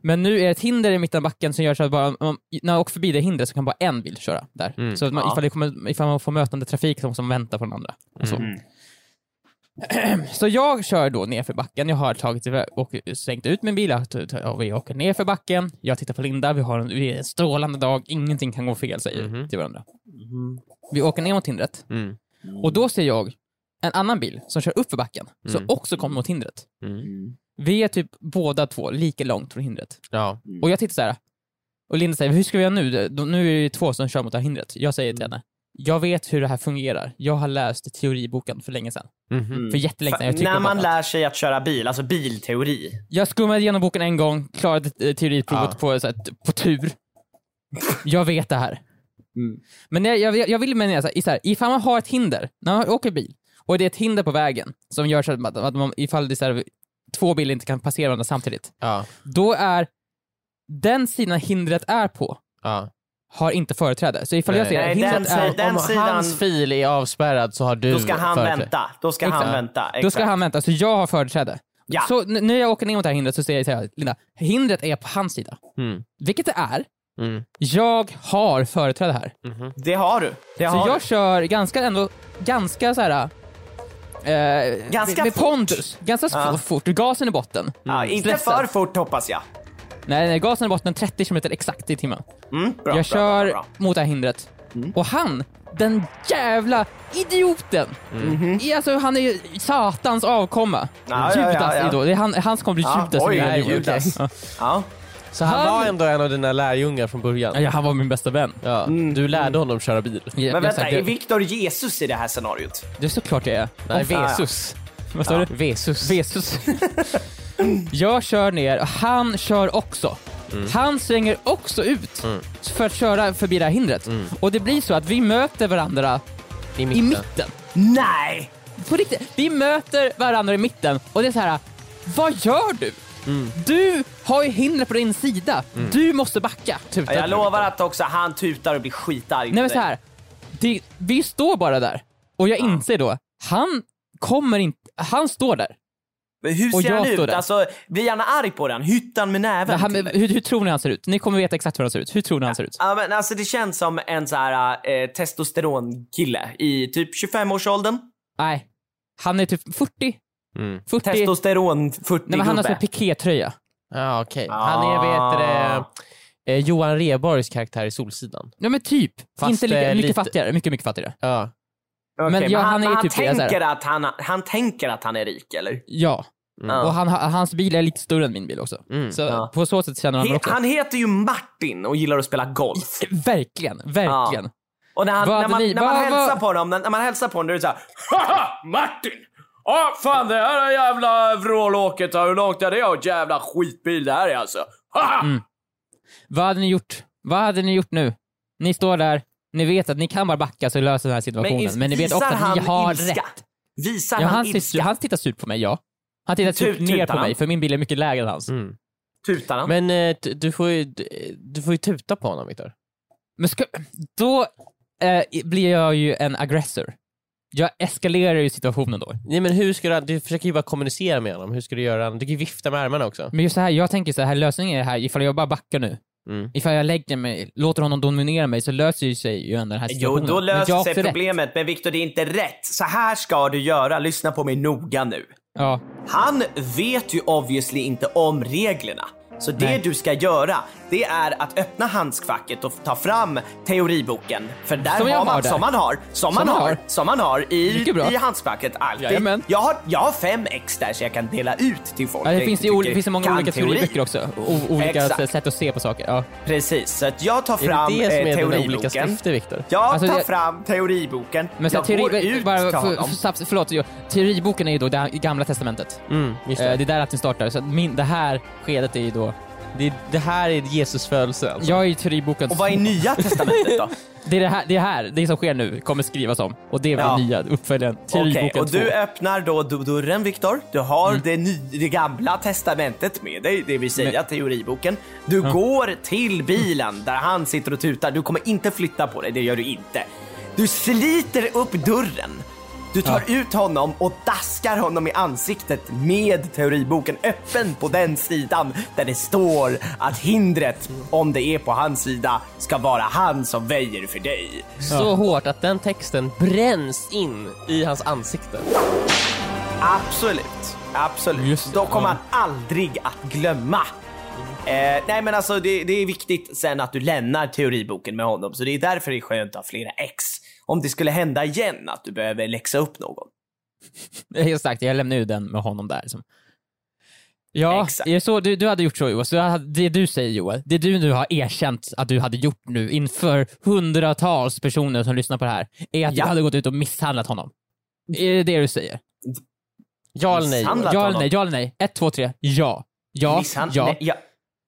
Men nu är det ett hinder i mitten av backen som gör så att bara, när man åker förbi det hindret så kan bara en bil köra där. Mm. Så att man, Ja. ifall, det kommer, ifall man får mötande trafik som, som väntar på den andra. Och så. Mm. så jag kör då ner för backen, jag har tagit och svängt ut min bil, och vi åker ner för backen, jag tittar på Linda, vi har en, vi är en strålande dag, ingenting kan gå fel säger vi Mhm. till varandra. Vi åker ner mot hindret, Mm. och då ser jag en annan bil som kör upp för backen, som Mm. också kommer mot hindret. Mm. Vi är typ båda två lika långt från hindret. Ja. Och jag tittar så här. och Linda säger, hur ska vi göra nu? Nu är det två som kör mot det här hindret. Jag säger till henne, jag vet hur det här fungerar. Jag har läst teoriboken för länge sedan. Mhm. För jättelänge sedan. Jag tycker När man lär sig att köra bil, alltså bilteori. Jag skummade igenom boken en gång, klarade eh, teoriprovet Ja. på, så här, på tur. Jag vet det här. Mm. Men jag, jag, jag vill mena så här, i så här, ifall man har ett hinder, när man åker bil, och det är ett hinder på vägen som gör så att, att man, ifall det är så här, två bilar inte kan passera varandra samtidigt, Ja. då är den sidan hindret är på Ja. Har inte företräde. Så ifall jag ser Nej, hindret den är... säger- Den Om sidan- hans fil är avspärrad så har du Då ska han företräde. vänta. Då ska han Exakt. vänta. Då ska Exakt. han vänta, så jag har företräde. Ja. Så n- när jag åker ner mot det här hindret så säger jag till Linda, hindret är på hans sida. Mm. Vilket det är. Mm. Jag har företräde här. Det har du. Det Så har jag du. kör ganska ändå, ganska så här. Eh, Ganska med, med fort. pondus. Ganska Ja. fort. Gasen i botten. Ja, inte Stressad. för fort hoppas jag. Nej, nej, gasen i botten 30 km exakt i timmen. Mm, bra, jag bra, kör bra, bra. mot det här hindret. Och han, den jävla idioten! är Alltså han är ju satans avkomma. Ja, ja, Judas ja, ja. idol. Det är han, han som kommer bli Ja, Judas. oj, oj, Judas. Ja. Ja. Så han, Han- var ändå en av dina lärjungar från början? Ja, han var min bästa vän. Ja, Du lärde honom köra bil? Men jag vänta, är det, Viktor Jesus i det här scenariot? det är såklart jag är. Nej. Vesus. Vad sa du? Vesus. Vesus. jag kör ner, han kör också. Mm. Han svänger också ut för att köra förbi det här hindret. Mm. Och det blir så att vi möter varandra I i mitten. mitten. Nej! På riktigt, vi möter varandra i mitten och det är så här. vad gör du? Mm. Du har ju hindret på din sida. Du måste backa. Ja, jag lovar att också han tutar och blir skitarg Nej men så här. Det, vi står bara där och jag inser då, han kommer inte, han står där. Men hur och ser jag han står ut? där. Alltså, blir han arg på den? Hyttan med näven Men han, till dig? hur, hur tror ni han ser ut? Ni kommer veta exakt hur han ser ut. Hur tror ni han ser ut? Ja, men alltså det känns som en så här eh, testosteronkille i typ 25-årsåldern. Nej, han är typ 40. Mm. 40. Testosteron 40 Nej, men han har gubbe. sån pikétröja. Ja, okej. Han är, vet det, eh, Johan Rheborgs karaktär i Solsidan. Ja men typ. Fast, inte lika, eh, mycket lite- fattigare. Mycket, mycket fattigare. Ja. Okej, men ja, han, han är ju han typ här. tänker att han, han tänker att han är rik, eller? Ja. Ja. Och han, hans bil är lite större än min bil också. Mm. Så Ja. på så sätt känner han He, också. han heter ju Martin och gillar att spela golf. Verkligen, verkligen. Och när, han, när, man, ni- när man vad- hälsar vad- på honom, när, när man hälsar på honom, då är det såhär Haha! Martin! Ja, fan det här jävla vrålåket, hur långt är det? Och jävla skitbil det här är alltså. Haha! Mm. Vad hade ni gjort? Vad hade ni gjort nu? Ni står där, ni vet att ni kan bara backa så löser den här situationen. is- Men, ni vet också att ni har ilska? rätt. Visar Ja, han, han, ilska? han tittar surt på mig, ja. Han tittar Tut- typ ner på mig, för min bil är mycket lägre än hans. Mm. Tutar han? Men eh, du, du, får ju, du, du får ju tuta på honom, Viktor. Men ska, då eh, blir jag ju en aggressor. Jag eskalerar ju situationen då. Nej, men hur ska du, du försöker ju bara kommunicera med honom. Hur ska du göra? Du kan ju vifta med armarna också. Men just så här, jag tänker så här, lösningen är det här, ifall jag bara backar nu, Mm. ifall jag lägger mig, låter honom dominera mig, så löser ju sig ju ändå den här Jo, situationen. då Men jag löser sig också rätt. problemet. Men Viktor, det är inte rätt. Så här ska du göra. Lyssna på mig noga nu. Ja. Han vet ju obviously inte om reglerna. Så det Nej. du ska göra, det är att öppna handskfacket och ta fram teoriboken. För där Som jag har man, har som man har, som, man man har, har. som man har i, i handskfacket alltid. Jajamän. Jag har, jag har fem ex där så jag kan dela ut till folk. Ja, det jag finns, tycker finns det många olika teori. teoriböcker också. O olika Exakt. sätt att se på saker. Ja. Precis, så att jag tar Är fram det det som eh, är dina olika teoriboken. skrifter, Viktor? Jag Alltså, tar det- fram teoriboken, Men så jag här, går teori, ut bara, till för, honom. för, förlåt, teoriboken är ju då det gamla testamentet. Mm, just Eh, det. det är där allting startar. Så att min, det här skedet är ju då... Det, det här är Jesus födelse alltså. Jag är ju teoriboken. Och vad är nya testamentet då? Det är det här, det här, det som sker nu, kommer skrivas om. Och det är Ja. den nya uppföljaren, Okej, teoriboken och 2. du öppnar då dörren Viktor. Du har Mm. det, ny, det gamla testamentet med dig, det vill säga teoriboken. Du går till bilen där han sitter och tutar. Du kommer inte flytta på dig, det gör du inte. Du sliter upp dörren. Du tar ut honom och daskar honom i ansiktet med teoriboken öppen på den sidan där det står att hindret, om det är på hans sida, ska vara han som väjer för dig. Så hårt att den texten bränns in i hans ansikte. Absolut, absolut. Just det, Då kommer ja. han aldrig att glömma. Eh, nej men alltså det, det är viktigt sen att du lämnar teoriboken med honom så det är därför det är skönt att ha flera ex. Om det skulle hända igen att du behöver läxa upp någon. Exakt, jag lämnar ju den med honom där. Liksom. Ja, Exakt. så, du, du hade gjort så Joel, så hade- det du säger Joel, det du nu har erkänt att du hade gjort nu inför hundratals personer som lyssnar på det här, är att Ja. du hade gått ut och misshandlat honom. Är det det du säger? Ja eller nej? Ja eller nej? Ja eller nej? Ett, två, tre. Ja. Ja. Misshand- Ja. Nej, ja.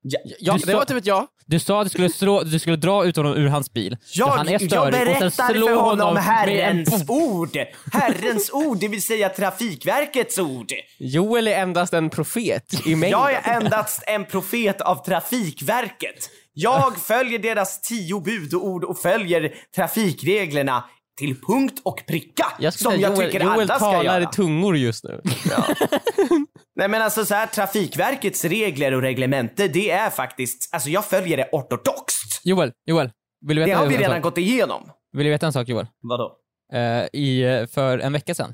Ja, Ja, Du det sa- var typ ett ja. Du sa att du skulle, slå, du skulle dra ut honom ur hans bil. Jag, han är jag störig, och berättar för honom en Herrens ord. Herrens ord, det vill säga Trafikverkets ord. Joel är endast en profet i mängden. Jag är endast en profet av Trafikverket. Jag följer deras tio budord och följer trafikreglerna till punkt och pricka. Jag som säga jag Joel, tycker Joel alla ska talar göra. i tungor just nu. Nej men alltså så här, Trafikverkets regler och reglemente, det är faktiskt, alltså jag följer det ortodoxt. Joel, Joel. Vill du Det veta har vi redan sak? gått igenom. Vill du veta en sak Joel? Vadå? Eh, i, för en vecka sedan,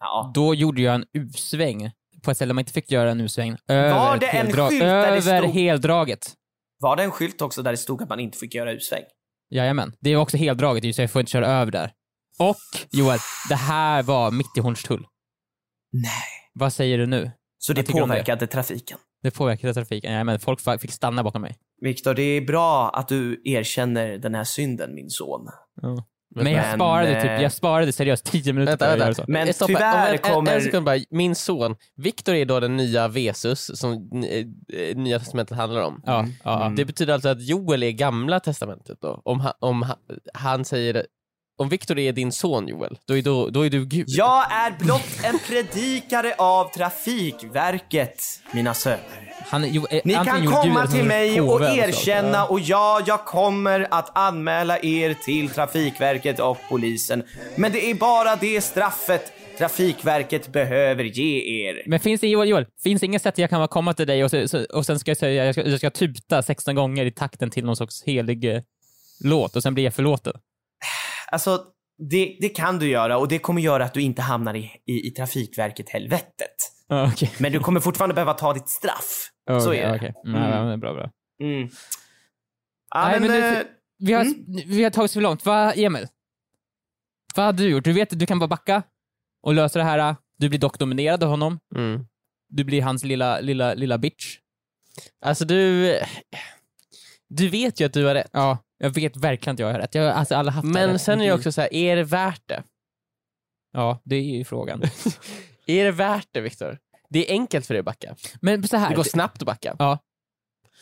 Ja. då gjorde jag en U-sväng på ett ställe man inte fick göra en U-sväng. Över Var det en heldra- skylt där det Över stod- heldraget. Var det en skylt också där det stod att man inte fick göra U-sväng? Jajamän. Det är också heldraget ju, så jag får inte köra över där. Och Joel, det här var mitt i Hornstull. Nej. Vad säger du nu? Så det om det? påverkade trafiken. Det påverkade trafiken. Jajamän, folk fa- fick stanna bakom mig. Viktor, det är bra att du erkänner den här synden, min son. Men jag Men, sparade typ, eh, jag sparade seriöst 10 minuter Vänta, vänta. göra så. Men stoppa. tyvärr en, kommer- En, en sekund bara. Min son, Viktor är då den nya Jesus som eh, eh, Nya Testamentet handlar om. Ja, ja, ja. Det betyder alltså att Joel är Gamla Testamentet då? Om han, om han, han säger, om Viktor är din son Joel, då är, då, då är du Gud. Jag är blott en predikare av Trafikverket, mina söner. Han, jo, eh, Ni kan gjorde Gud komma så till mig och påve eller så. erkänna och ja, jag kommer att anmäla er till Trafikverket och polisen. Men det är bara det straffet Trafikverket behöver ge er. Men finns det, Joel, Joel, finns det inget sätt jag kan komma till dig och, så, så, och sen ska jag säga, jag ska, jag ska tuta 16 gånger i takten till någon sorts helig eh, låt och sen blir jag förlåten? Alltså, det, det kan du göra och det kommer göra att du inte hamnar i, i, i Trafikverket helvetet. Ja, okej. Men du kommer fortfarande behöva ta ditt straff. Så Okej, är det. okej. Mm, ja, ja, bra, bra. Mm. Ja, Nej, men, men det- eh, Vi har, Mm. vi har tagit så långt. Vad, Emil? Vad hade du gjort? Du vet att du kan bara backa och lösa det här. Du blir dock dominerad av honom. Mm. Du blir hans lilla, lilla, lilla bitch. Alltså du, du vet ju att du har rätt. Ja, jag vet verkligen att jag har rätt. Jag har alltså alla haft Men rätt. sen är det också så här, är det värt det? Ja, det är ju frågan. Är det värt det Viktor? Det är enkelt för dig att backa. Men så här. Det går snabbt att backa. Ja.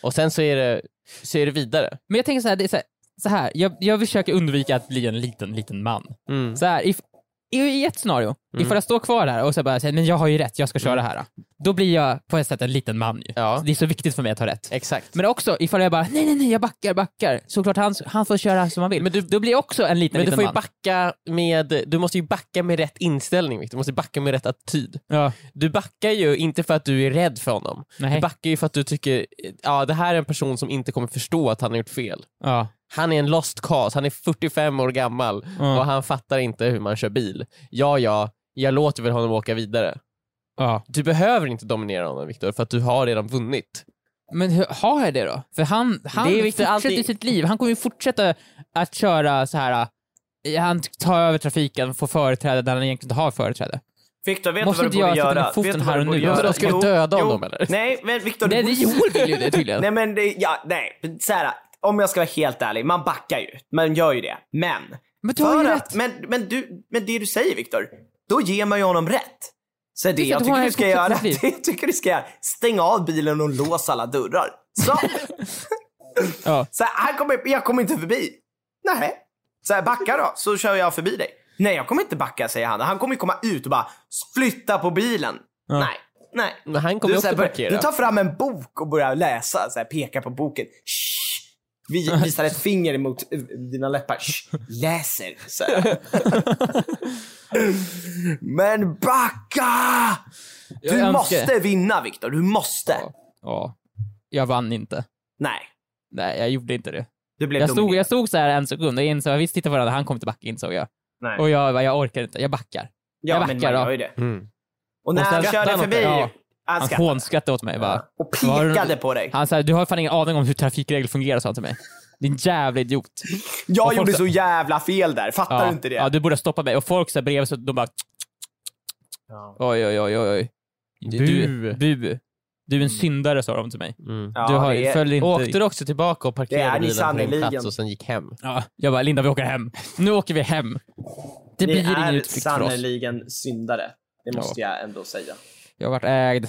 Och sen så är det, så är det vidare. Men jag tänker så här, det är så här, så här jag, jag försöker undvika att bli en liten, liten man. Mm. Så här, if, i, i ett scenario, Mm. ifall jag står kvar här och så bara säger men jag har ju rätt, jag ska köra här. Då blir jag på ett sätt en liten man ju. Ja. Det är så viktigt för mig att ha rätt. Exakt. Men också ifall jag bara, nej nej nej jag backar, backar. Såklart han, han får köra som han vill. Men du, då blir jag också en liten, Men du får ju man. backa med, du måste ju backa med rätt inställning. Du måste backa med rätt attityd. Ja. Du backar ju inte för att du är rädd för honom. Nej. Du backar ju för att du tycker, ja det här är en person som inte kommer förstå att han har gjort fel. Ja. Han är en lost cause, han är 45 år gammal Ja. och han fattar inte hur man kör bil. Ja, ja, jag låter väl honom åka vidare. ja. Du behöver inte dominera honom Viktor, för att du har redan vunnit. Men hur, har jag det då? För han, han Det fortsätter alltid- i sitt liv. Han kommer ju fortsätta att köra så här. eh, Han tar över trafiken, får företräde där han egentligen inte har företräde. Viktor, vet Måste du inte vad du jag borde sätta ner göra? foten Vet du här vad och du borde nu? göra? Ska du Jo, döda jo. honom, eller? Nej, men Viktor, Nej, det Joel vill ju det tydligen. Nej men det, ja, nej. Så här, om jag ska vara helt ärlig, man backar ju. Man gör ju det. Men. Men du har ju för rätt. att, men, men, du, men det du säger Viktor, då ger man ju honom rätt. Så det, jag tycker du ska göra, jag tycker du ska göra, stäng av bilen och lås alla dörrar. Så, Ja. så här, kommer, jag kommer inte förbi. Nej. Så här, backa då, så kör jag förbi dig. Nej, jag kommer inte backa säger han. Han kommer komma ut och bara flytta på bilen. Nej, nej. Men han kommer Du, här, också börjar- parkera. du tar fram en bok och börjar läsa, så här, pekar på boken. Shh. Vi visar ett finger mot eh, dina läppar. Shh. Läser. Så här. Men backa! Du Jag önskar- måste vinna Viktor, du måste. ja. Jag vann inte. Nej, Nej, jag gjorde inte det. du blev Jag stod, jag stod så här en sekund och insåg, visst titta på varandra, han kom inte backa insåg jag. Nej. Och jag, jag orkar inte, jag backar. ja, jag men backar man då. gör ju det. Mm. Och när Och han körde förbi. Ja. Han Han skrattade. hånskrattade åt mig bara. Och pekade på dig. Han sa, du har fan ingen aning om hur trafikregler fungerar, sa han till mig. Din jävla idiot. Jag och gjorde så jävla fel där, fattar Ja, du inte det? ja, du borde stoppa mig. Och folk så här bredvid, så de bara... Oj, oj, oj, oj, oj. Du, Bu. du, bu. Du är en syndare, sa de till mig. Mm. Ja, du har, det är- följ inte... Åkte du också tillbaka och är parkerade ni bilen på din plats och sen gick hem? Ja, jag bara, Linda vi åker hem. Nu åker vi hem. Det Ni blir ingen är utflykt för oss. sannerligen syndare. Det måste jag ändå säga. Jag har varit ägd.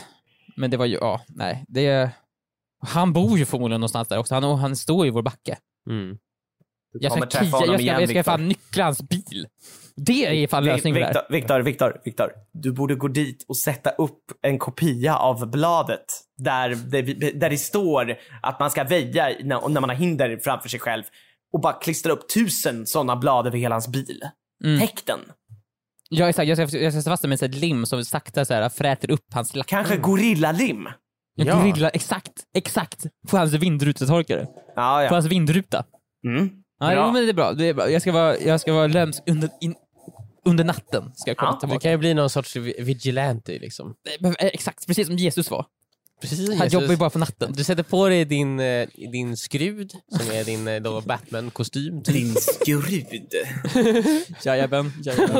Men det var ju, ja, nej. Det... Han bor ju förmodligen någonstans där också. Han, han står i vår backe. Mm. Jag ska, träffa kia, honom jag ska, igen, jag ska fan nyckla hans bil. Det är fan lösningen här. Viktor, Viktor, Viktor, Viktor. Du borde gå dit och sätta upp en kopia av bladet där det, där det står att man ska väja när, när man har hinder framför sig själv och bara klistra upp tusen sådana blad över hela hans bil. Mm. Täck den. Ja, exakt. Jag ska, jag ska fast den med ett lim som sakta så här, fräter upp hans lack. Kanske gorillalim. En Ja. gorilla, exakt, exakt. På hans vindrutetorkare. Ja, På ja. hans vindruta. Mm. Ja, men det är bra. Det är bra. Jag ska vara, jag ska vara lömsk under, in, under natten. Ska jag komma Ja, Du tillbaka. kan ju bli någon sorts vi- vigilante liksom. Eh, Exakt, precis som Jesus var. Precis, Han jobbar ju bara på natten. Du sätter på dig din, eh, din skrud som är din eh, då Batman-kostym. Typ. Din skrud. Jajamän.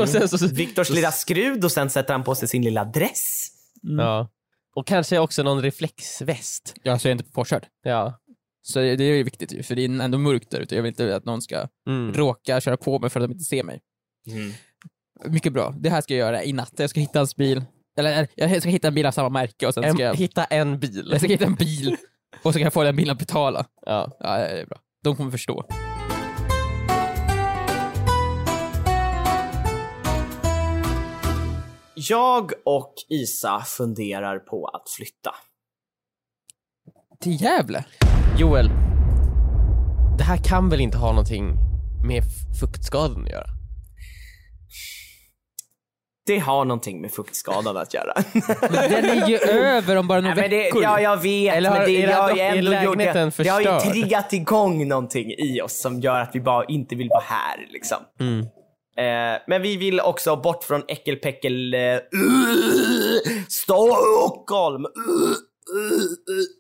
sen så, Viktors lilla skrud och sen sätter han på sig sin lilla dress. ja. Och kanske också någon reflexväst. Jag så är jag inte påkörd. Ja. Så det det är ju viktigt ju, för det är ändå mörkt där ute. Jag vill inte att någon ska Mm. råka köra på mig för att de inte ser mig. Mycket bra. Det här ska jag göra i natt. Jag ska hitta hans bil. Eller jag ska hitta en bil av samma märke och sen En, ska jag, hitta en bil. jag ska hitta en bil och så kan jag få den bilen att betala. Ja. Ja, det är bra. De kommer förstå. Jag och Isa funderar på att flytta. Till Gävle? Joel, det här kan väl inte ha någonting med fuktskadan att göra? Det har någonting med fuktskadan att göra. Den är ju över om bara några Nej, men det, veckor. ja, jag vet. Eller har- men det, jag ju är ändå gjort det. Det har ju triggat igång någonting i oss som gör att vi bara inte vill vara här. Liksom. Mm. Eh, men vi vill också bort från äckelpäckel... Uh, Stockholm! Uh, uh,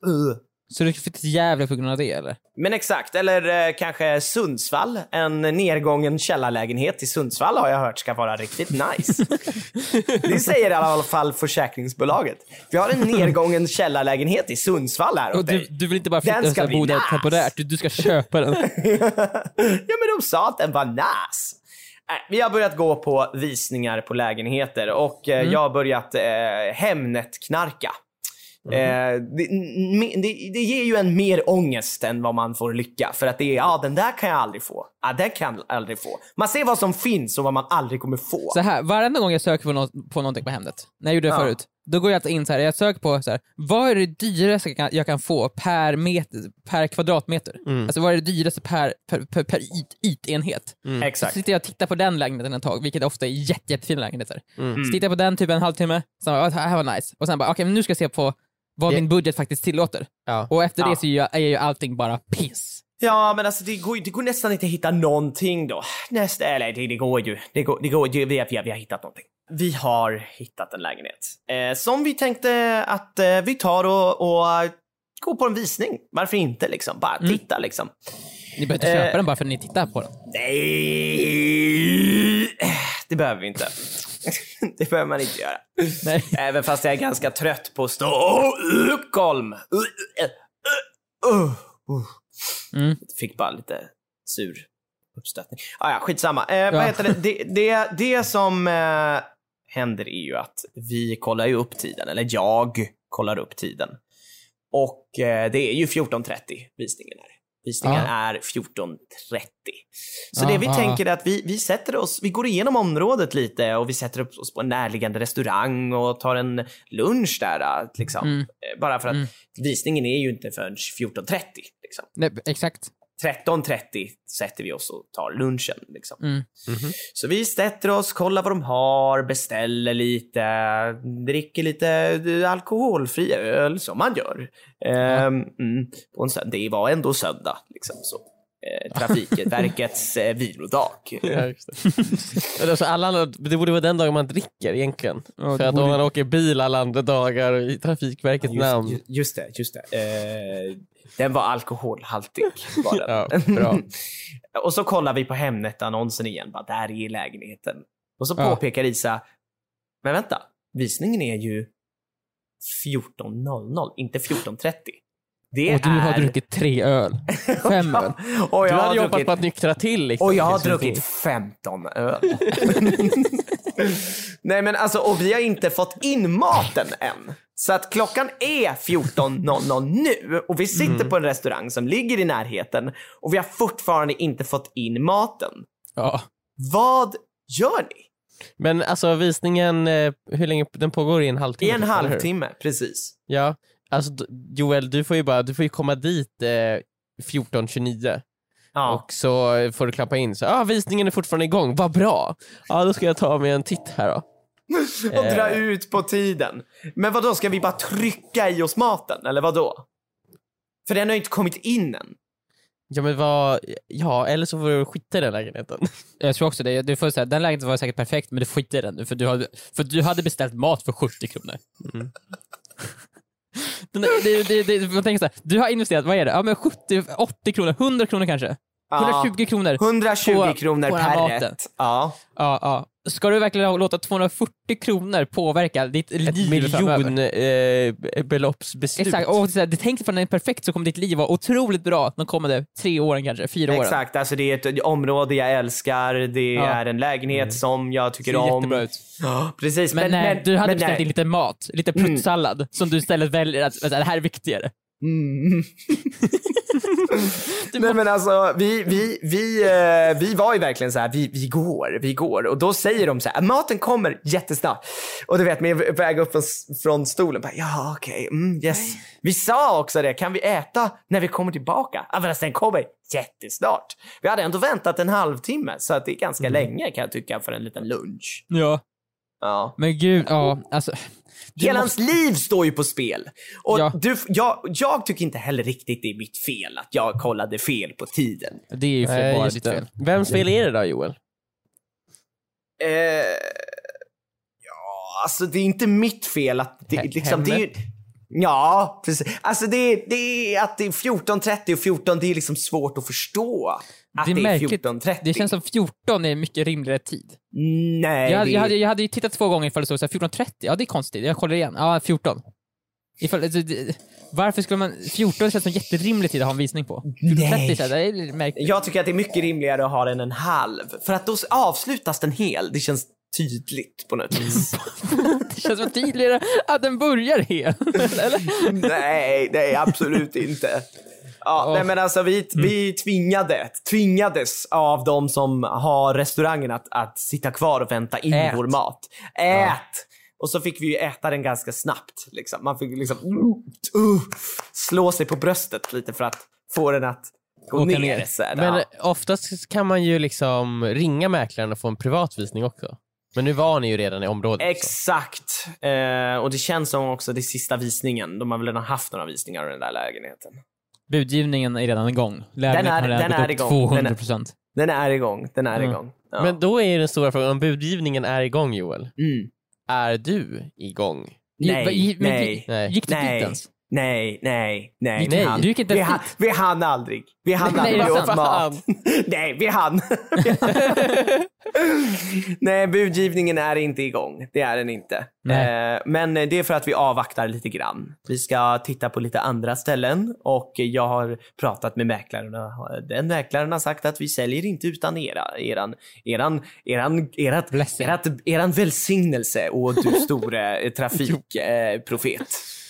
uh, uh. Så du flyttar till Gävle på grund av det eller? Men exakt, eller eh, kanske Sundsvall. En nedgången källarlägenhet i Sundsvall har jag hört ska vara riktigt nice. det säger i alla fall försäkringsbolaget. Vi har en nedgången källarlägenhet i Sundsvall här Och åt du, dig. du vill inte bara Den flytta ska och bli bo där nice. temporärt, du, du ska köpa den. ja men de sa att den var nice. Nej, vi har börjat gå på visningar på lägenheter och eh, jag har börjat eh, Hemnet-knarka. Eh, det, me- det, det ger ju en mer ångest än vad man får lycka. För att det är, ja den där kan jag aldrig få. Ja, den kan jag aldrig få. Man ser vad som finns och vad man aldrig kommer få. Så här, varenda gång jag söker på, något, på någonting på Hemnet, när jag gjorde det Ja. förut, då går jag in så här, jag söker på så här, vad är det dyraste jag kan, jag kan få per, meter, per kvadratmeter? Alltså vad är det dyraste per, per, per, per yt, ytenhet? Så Exakt. sitter jag och tittar på den lägenheten ett tag, vilket ofta är jätte, jättefina lägenheter. Mm. Så tittar jag på den typ en halvtimme, sen bara, "Ah, det här var nice. Och sen bara, okej men nu ska jag se på vad Ja. min budget faktiskt tillåter. Ja. Och efter Ja. det så är ju, är ju allting bara piss. Ja, men alltså det går, det går nästan inte att hitta någonting då. Nästa, eller det, det går ju. Det går, det går ju. Vi har, vi har, vi har hittat någonting. Vi har hittat en lägenhet. Eh, som vi tänkte att eh, vi tar och, och eh, går på en visning. Varför inte liksom? Bara titta liksom. Ni behöver inte Eh. köpa den bara för att ni tittar på den. Nej, det behöver vi inte. det behöver man inte göra. Nej. Även fast jag är ganska trött på Stockholm. Mm. Fick bara lite sur uppstötning. Ah, ja, skitsamma. Eh, Vad Ja. heter det? Det, det, det som eh, händer är ju att vi kollar ju upp tiden, eller jag kollar upp tiden. Och eh, det är ju 14.30 visningen här. Visningen Ja. är 14.30. Så det vi Aha. tänker är att vi, vi sätter oss, vi går igenom området lite och vi sätter upp oss på en närliggande restaurang och tar en lunch där. Liksom. Mm. Eh, Bara för att Mm. visningen är ju inte förrän 14.30. Liksom. Nej, exakt. 13.30 sätter vi oss och tar lunchen. Liksom. Mm. Så vi sätter oss, kollar vad de har, beställer lite, dricker lite alkoholfri öl som man gör. Ehm, mm, söndag. Det var ändå söndag. Liksom, så. Eh, Trafikverkets eh, vilodag. Ja, det. Alltså, alla det borde vara den dagen man dricker egentligen. Ja, För att borde- om man åker bil alla andra dagar i Trafikverkets namn. Just, just det, just det. Eh, den var alkoholhaltig. Var den. Ja, och så kollar vi på Hemnet-annonsen igen. Bara, där är lägenheten. Och så Ja. påpekar Isa, men vänta, visningen är ju 14.00, inte 14.30. Det Och du har är... druckit tre öl. Fem öl. Du jag hade har druckit... på att nyktra till. Liksom. Och jag har druckit 15 öl. Nej men alltså, och vi har inte fått in maten än. Så att klockan är 14.00 nu och vi sitter på en restaurang som ligger i närheten och vi har fortfarande inte fått in maten. Ja. Vad gör ni? Men alltså visningen, eh, hur länge den pågår i en halvtimme? I en typ, halvtimme, precis. Ja, alltså Joel du får ju bara, du får ju komma dit eh, 14.29 Ja. och så får du klappa in så ah, visningen är fortfarande igång, vad bra! Ja då ska jag ta mig en titt här då. Och dra Eh. ut på tiden. Men vad då ska vi bara trycka i oss maten, eller vad då? För den har ju inte kommit in än. Ja men vad, ja eller så får du skita i den lägenheten. Jag tror också det. Du får säga, den lägenheten var säkert perfekt, men du skiter i den nu, för du hade, för du hade beställt mat för 70 kronor. Mm. Den där- det, det, det, man tänker så här, du har investerat, vad är det? Ja men 70, 80 kronor, 100 kronor kanske? 120 kronor. 120 På- kronor på per maten. rätt. Ja. Ja, ja. Ska du verkligen låta 240 kronor påverka ditt Ett liv miljonbeloppsbeslut. Exakt, och så här, det tänk när den är perfekt så kommer ditt liv vara otroligt bra de kommande tre åren kanske, fyra åren. Exakt, alltså det är ett område jag älskar, det Ja. är en lägenhet som jag tycker Det ser om. jättebra ut. Ja, Precis, Men, nej, du hade men beställt nej. lite mat, lite pruttsallad, som du istället väljer att det här är viktigare. Mm. Nej men alltså, vi, vi, vi, eh, vi var ju verkligen så här, vi, vi går, vi går. Och då säger de så här, maten kommer jättesnabbt. Och du vet, med väg upp från, från stolen, bara, ja okej, mm, yes. Vi sa också det, kan vi äta när vi kommer tillbaka? Ja fast den kommer jättesnart. Vi hade ändå väntat en halvtimme, så att det är ganska länge kan jag tycka för en liten lunch. Ja. Ja. Men gud, ja, alltså. Hela måste- hans liv står ju på spel. Och Ja. du, jag, jag tycker inte heller riktigt det är mitt fel att jag kollade fel på tiden. Det är ju för Nej, bara ditt fel. Vems fel är det då Joel? Eh, ja, alltså det är inte mitt fel att det, He- liksom, det är ju, Ja, precis. Alltså det, det är att det är 14.30 och 14, det är liksom svårt att förstå. Att det är, märkligt. 14.30. Det känns som 14 är mycket rimligare tid. Nej, Jag, hade- det, jag, hade, jag hade ju tittat två gånger ifall det stod så här 14.30, ja det är konstigt, jag kollar igen, ja 14. Ifall, alltså, det, varför skulle man, 14 känns som en jätterimlig tid att ha en visning på. 14.30 Nej. så här, det är lite märkligt. jag tycker att det är mycket rimligare att ha den en halv. För att då avslutas den hel. Det känns tydligt på något vis. Det känns som tydligare att den börjar hel. Eller? nej, nej absolut inte. Ja, Åh. nej men alltså vi, vi tvingade, tvingades av de som har restaurangen att, att sitta kvar och vänta in Ät. vår mat. Ät! Och så fick vi ju äta den ganska snabbt. Liksom. Man fick liksom uh, slå sig på bröstet lite för att få den att gå Åka ner. ner. Så här, Men ja. oftast kan man ju liksom ringa mäklaren och få en privatvisning också. Men nu var ni ju redan i området. Exakt. Eh, och det känns som också det sista visningen. De har väl redan haft några visningar av den där lägenheten. Budgivningen är redan igång. Lägenheten har redan den gått är upp igång. Den är- 200 procent. Den är igång. Den är Mm. igång. Ja. Men då är den stora frågan, om budgivningen är igång Joel, mm. är du igång? Nej, men, nej, nej. Gick du nej. dit ens? Nej, nej, nej. Vi hann. du gick inte vi, dit? vi hann aldrig. Vi hann Nej, aldrig. åt mat. nej, vi hann. nej, budgivningen är inte igång. Det är den inte. Nej. Eh, men det är för att vi avvaktar lite grann. Vi ska titta på lite andra ställen och jag har pratat med mäklaren. Den mäklaren har sagt att vi säljer inte utan era, eran, eran, eran, erat, erat, eran välsignelse och du store trafikprofet.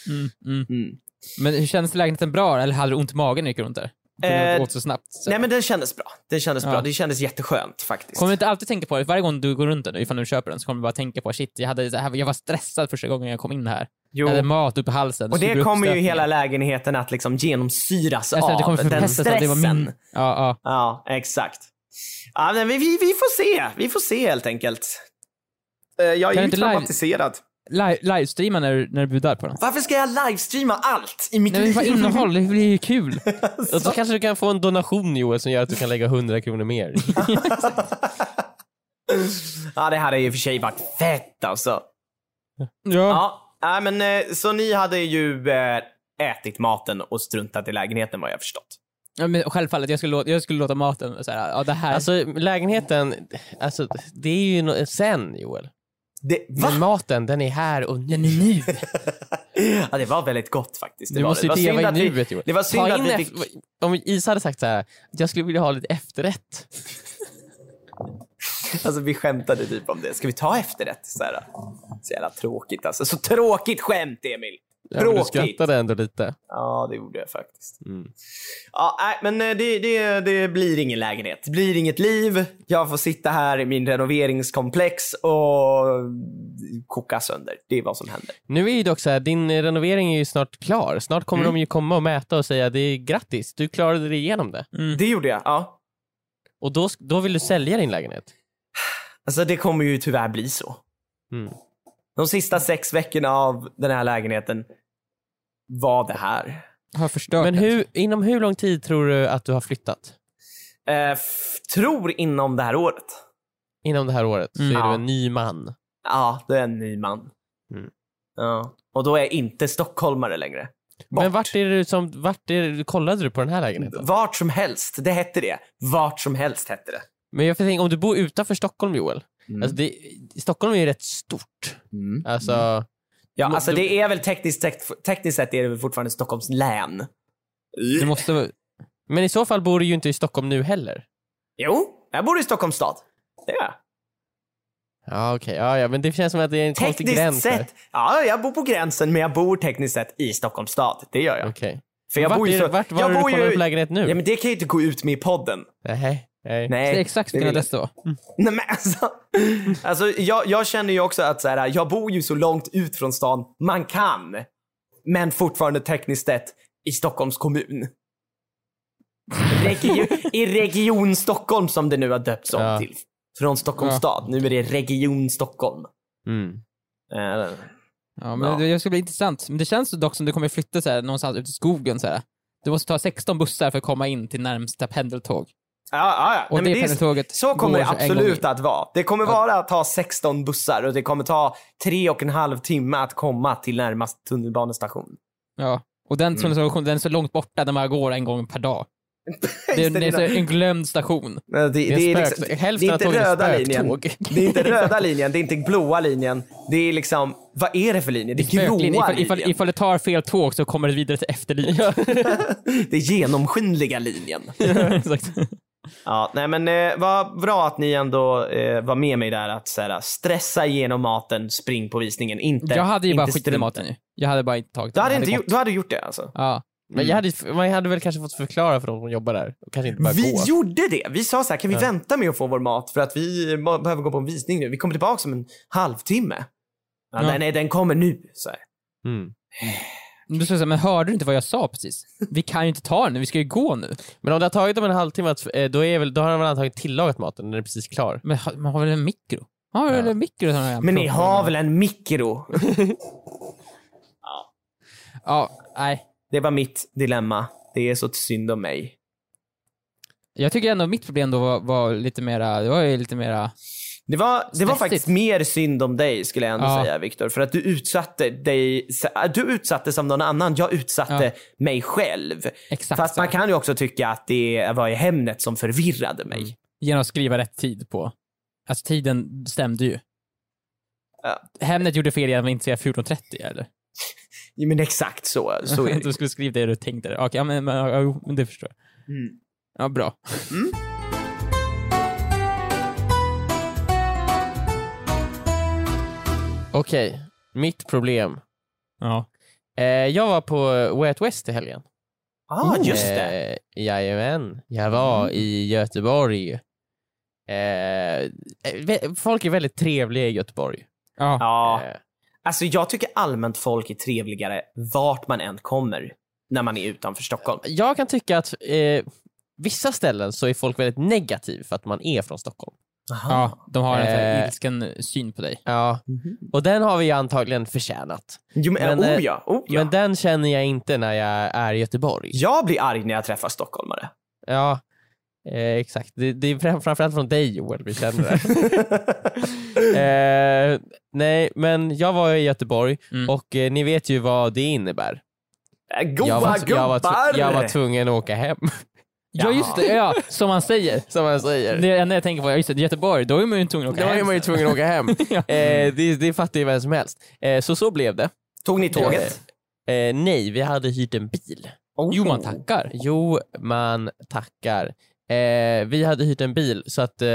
Mm, mm. Mm. Men hur kändes lägenheten bra eller hade du ont i magen när du gick runt där? Eh, åt så snabbt. Så. Nej men den kändes bra. Den kändes Ja. bra. Det kändes jätteskönt faktiskt. Kommer du inte alltid tänka på det? Varje gång du går runt den, ifall du köper den, så kommer du bara tänka på shit, jag, hade, jag var stressad första gången jag kom in här. Jo. Jag hade mat upp i halsen. Och det kommer ju hela lägenheten att liksom genomsyras av det kommer den stressen. min... Ja, ja. Ja, exakt. Ja, men vi, vi, får se. Vi får se helt enkelt. Eh, Jag är Kan ju inte live- traumatiserad. Live, livestreama när, du- när du budar på den. Varför ska jag livestreama allt i mitt Nej, men liv? vad innehåll, det blir ju kul. Och så kanske du kan få en donation Joel som gör att du kan lägga 100 kronor mer. ja, det hade ju i och för sig varit fett alltså. Ja. Ja, nej, men eh, så ni hade ju eh, ätit maten och struntat i lägenheten vad jag förstått. ja men självfallet, jag skulle, låta, jag skulle låta maten så här, ja det här... Alltså lägenheten, alltså, det är ju no- sen Joel. Det? Men maten, den är här och nu. den är nu. ja, det var väldigt gott faktiskt. Det Du var, måste det. ju leva i nuet Joel. Det var synd att vi fick... Om Isa hade sagt så här, jag skulle vilja ha lite efterrätt. Alltså vi skämtade typ om det. Ska vi ta efterrätt? Så, här, så jävla tråkigt alltså. Så tråkigt skämt Emil! Ja, du skrattade ändå lite. Ja, det gjorde jag faktiskt. Mm. Ja, nej, men eh, det, det, det blir ingen lägenhet. Det blir inget liv. Jag får sitta här i min renoveringskomplex och koka sönder. Det är vad som händer. Nu är ju dock så här, din renovering är ju snart klar. Snart kommer Mm. de ju komma och mäta och säga det är grattis, du klarade dig igenom det. Mm. Det gjorde jag, ja. Och då, då vill du sälja din lägenhet. Alltså det kommer ju tyvärr bli så. Mm. De sista sex veckorna av den här lägenheten var det här. Har förstört Men hur, inom hur lång tid tror du att du har flyttat? Eh, tror inom det här året. Inom det här året så Mm. är du Ja. en ny man. Ja, det är en ny man. Mm. Ja. Och då är jag inte stockholmare längre. Men vart är det som, vart är det, kollade du på den här lägenheten? Vart som helst, det hette det. Vart som helst hette det. Men jag får tänka, om du bor utanför Stockholm Joel, Mm. alltså det, Stockholm är ju rätt stort. Alltså, Ja, Må- alltså du- det är väl tekniskt, sett- tekniskt sett är det väl fortfarande Stockholms län. Du måste... men i så fall bor du ju inte i Stockholm nu heller. Jo, jag bor i Stockholms stad. Det gör jag. Ja okej, ja, ja men det känns som att det är en konstig Tekniskt gräns där. sett, ja jag bor på gränsen men jag bor tekniskt sett i Stockholms stad. Det gör jag. Okej. För jag vart bor ju så... vart var jag du bor kollar ju... på lägenhet nu? Ja men det kan ju inte gå ut med i podden. Nej, nej. Nej. Det är exakt vill- adress det var. Nej men alltså, alltså jag, jag känner ju också att så här, jag bor ju så långt ut från stan man kan. Men fortfarande tekniskt sett i Stockholms kommun. Regio, I Region Stockholm som det nu har döpts om Ja. till. Från Stockholms Ja. stad. Nu är det Region Stockholm. Mm. Eh, Ja, men Ja. Det, det ska bli intressant. Men det känns dock som du kommer flytta så här, någonstans ut i skogen. Så här. Du måste ta 16 bussar för att komma in till närmsta pendeltåg. Ja, ja. Och Nej, det är- pendeltåget så kommer det absolut att vara. Det kommer vara att ta 16 bussar och det kommer ta tre och en halv timme att komma till närmast tunnelbanestation. Ja. Och den, mm. den är så långt borta, den bara går en gång per dag. Det, är- det är en glömd station. Det, det, Det är, är spök, liksom, det är inte är röda linjen. Det är inte röda linjen, det är inte blåa linjen. Det är liksom, vad är det för linje? Det är gråa Spöklinjen. Ifall, ifall, linjen. ifall det tar fel tåg så kommer det vidare till efterlinjen. Det är genomskinliga linjen. Exakt. Ja, nej men eh, vad bra att ni ändå eh, var med mig där att så här, stressa igenom maten, spring på visningen, inte Jag hade ju bara inte skitit i strunta. maten ju. Jag hade bara inte tagit Du den. hade, Jag inte, gått. gjort- du hade gjort det alltså? Ja. Men jag hade, man hade väl kanske fått förklara för de som jobbar där. Och kanske inte bara Vi gå. gjorde det. Vi sa så här, kan vi vänta med att få vår mat för att vi må- behöver gå på en visning nu. Vi kommer tillbaka om en halvtimme. Ja, Ja. Nej, nej, den kommer nu. Så här. Mm. Du sa så här, men hörde du inte vad jag sa precis? Vi kan ju inte ta den nu, vi ska ju gå nu. Men om det har tagit dem en halvtimme, att, eh, då, är väl, då har de väl antagligen tillagat maten när den är precis klar. Men ha- man har väl en mikro? Har du Ja. väl en mikro? som jag Men ni har väl en mikro? Ja, nej. Det var mitt dilemma. Det är så synd om mig. Jag tycker ändå mitt problem då var, var lite mera, det var ju lite mera, Det var, det var faktiskt mer synd om dig skulle jag ändå Ja. säga Viktor. För att du utsatte dig, du utsatte som någon annan, jag utsatte Ja. mig själv. exakt Fast så. man kan ju också tycka att det var i Hemnet som förvirrade mig. Mm. genom att skriva rätt tid på. Alltså tiden stämde ju. Ja. Hemnet gjorde fel genom att inte säga 14.30 eller? Ja, men exakt så, så är det. du skulle skriva det du tänkte. Okej, ja, men, men, ja, det förstår jag. Mm. Ja, bra. Okej, mitt problem. Ja. Eh, jag var på Way Out West i helgen. Ah, just det. Mm. Eh, jajamän, jag var i Göteborg. Eh, vä- folk är väldigt trevliga i Göteborg. Ja. Ja, Eh, alltså jag tycker allmänt folk är trevligare vart man än kommer när man är utanför Stockholm. jag kan tycka att eh, vissa ställen så är folk väldigt negativa för att man är från Stockholm. Ja, de har en sån här Eh. ilsken syn på dig. Ja, och den har vi antagligen förtjänat. Jo, men, Men, eh, oh ja, oh ja. Men den känner jag inte när jag är i Göteborg. Jag blir arg när jag träffar stockholmare. Ja, eh, exakt. Det, det är fram- framförallt från dig Joel vi känner det. eh, nej, men jag var i Göteborg Mm. och eh, ni vet ju vad det innebär. Äh, Goa jag, var, gubbar! jag, var, tv- jag var tvungen att åka hem, Ja, just det. Ja, som man säger. som man säger. Det enda jag tänker på, ja, just det, Göteborg, då är man ju tvungen att åka Då hem. är man ju tvungen att åka hem. Ja. eh, det, det fattar ju vem som helst. Eh, så så blev det. Tog ni tåget? Eh, nej, vi hade hyrt en bil. Jo, man tackar. Jo, man tackar. Eh, vi hade hyrt en bil så att eh,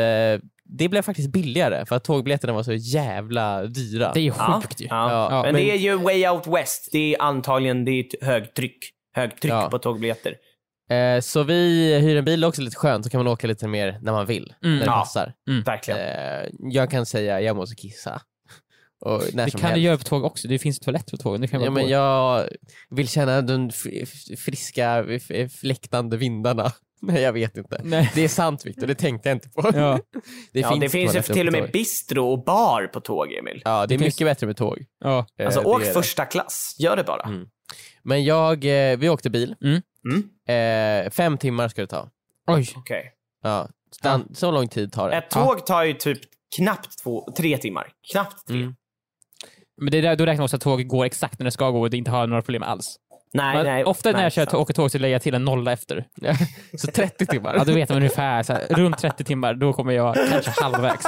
det blev faktiskt billigare för att tågbiljetterna var så jävla dyra. Det är sjukt ju. ja. Ja, men, men- det är ju way out west. Det är antagligen det är ett högtryck. Högtryck Ja. på tågbiljetter. Eh, så vi hyr en bil, också lite skönt, så kan man åka lite mer när man vill, Mm. när det Ja. passar. Verkligen. Eh, jag kan säga jag måste kissa. Och när Det som kan du helst. göra på tåg också. Det finns toalett på tågen. Kan Ja, men på. jag vill känna de friska, fläktande vindarna. Nej, jag vet inte. Nej. Det är sant Viktor, det tänkte jag inte på. Ja. Det ja, det finns ju till och med tåg. bistro och bar på tåg, Emil. Ja, det är Det finns- mycket bättre med tåg. Ja. Eh, Alltså åk är första klass. Gör det bara. Mm. Men jag, eh, vi åkte bil. Mm. Mm. Eh, fem timmar ska det ta. Oj. Okej. Ja. Stan- Så lång tid tar det. Ett tåg tar ju typ knappt två, tre timmar. Knappt tre. Mm. Men det är där, då räknar man också att tåget går exakt när det ska gå och det inte har några problem alls. Nej, Men nej. ofta när nej, jag kör, åker tåg så lägger jag till en nolla efter. Så 30 timmar. Ja, då vet man ungefär, så här, runt 30 timmar, då kommer jag kanske halvvägs.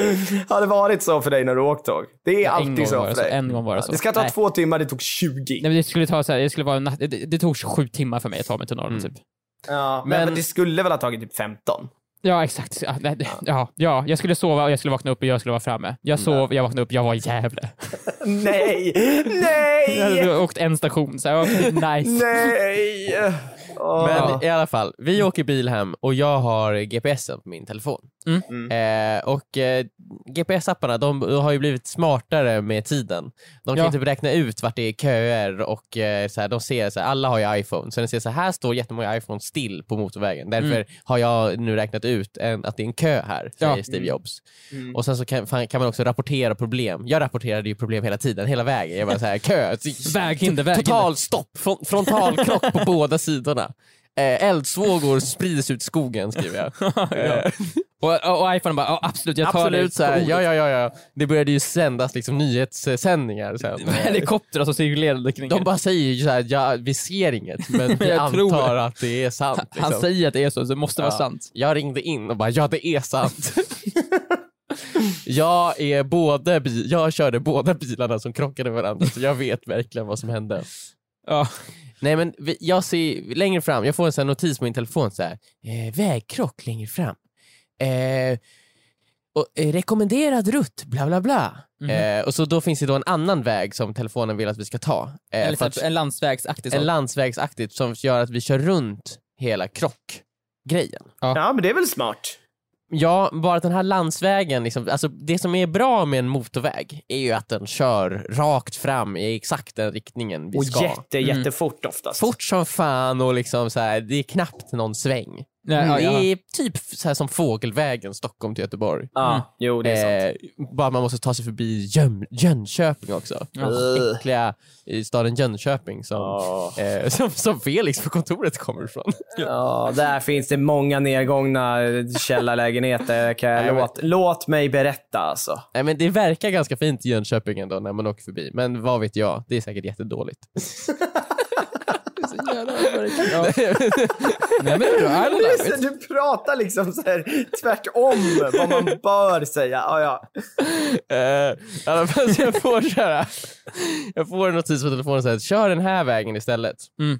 Har det varit så för dig när du åkt tåg? Det är alltid så för det så, dig. en gång var det så. Det ska ta Nej. två timmar, det tog 20. Nej, men det skulle ta så här, det skulle vara en natt, det, det tog 27 timmar för mig att ta mig till Norrland typ. Ja, men, Men- det skulle väl ha tagit typ 15? Ja, exakt. Ja, nej, det- ja, ja, jag skulle sova och jag skulle vakna upp och jag skulle vara framme. Jag sov, jag vaknade upp, jag var i Gävle. Nej! Jag hade Nej! åkt en station, så jag var nice. Nej! Men i alla fall, vi åker bil hem och jag har GPSen på min telefon. Eh, och eh, GPS-apparna de har ju blivit smartare med tiden. De kan Ja. typ räkna ut vart det är köer och eh, så här, de ser så här, alla har ju iPhone, så den ser så här, står jättemånga iPhone still på motorvägen. Därför har jag nu räknat ut en, att det är en kö här, säger Ja. Steve Jobs. Och sen så kan, kan man också rapportera problem. Jag rapporterade ju problem hela tiden, hela vägen. Jag bara så här, kö, Väghinder, väghinder. total stopp, Fron- frontalkrock på båda sidorna. Eh, eldsvågor sprids ut skogen skriver jag. Eh, Och, och iPhone bara, ja, absolut, jag tar Absolut det så här, ja, ja, ja, ja. Det började ju sändas liksom nyhetssändningar sen. Helikoptrar som cirkulerade kring De bara säger ju så här, ja, vi ser inget men vi antar att det är sant. Han liksom. säger att det är så, så det måste vara Ja. sant. Jag ringde in och bara, ja det är sant. jag, är både jag körde båda bilarna som krockade med varandra så jag vet verkligen vad som hände. Ja. Nej men vi- jag ser längre fram, jag får en sån här notis på min telefon så här, eh, vägkrock längre fram. Eh, och, eh, rekommenderad rutt, bla bla bla. Mhm. Eh, och så då finns det då en annan väg som telefonen vill att vi ska ta. Eh, Eller för så att, en landsvägsaktig en sak. landsvägsaktigt som gör att vi kör runt hela krockgrejen. Ja, men det är väl smart? Ja, bara att den här landsvägen, liksom, alltså det som är bra med en motorväg är ju att den kör rakt fram i exakt den riktningen vi Och ska. jätte, jättefort oftast. Fort som fan och liksom så här, det är knappt någon sväng. Nej, ja, det är typ så här som fågelvägen Stockholm till Göteborg. Ja, jo det är sant. Eh, bara man måste ta sig förbi Jöm, Jönköping också. Ugh. Äckliga i staden Jönköping som, Ja. eh, som, som Felix på kontoret kommer ifrån. Ja, där finns det många nedgångna källarlägenheter. Kan jag Nej, men- låt, låt mig berätta alltså. Nej, men det verkar ganska fint i Jönköping ändå när man åker förbi, men vad vet jag, det är säkert jättedåligt. Ja. Nej men don't love it. Du pratar liksom så här tvärtom vad man bör säga. Ja, ja. Eh, I alla fall, så jag får köra. Jag får en notis på telefonen som säger kör den här vägen istället. Mm.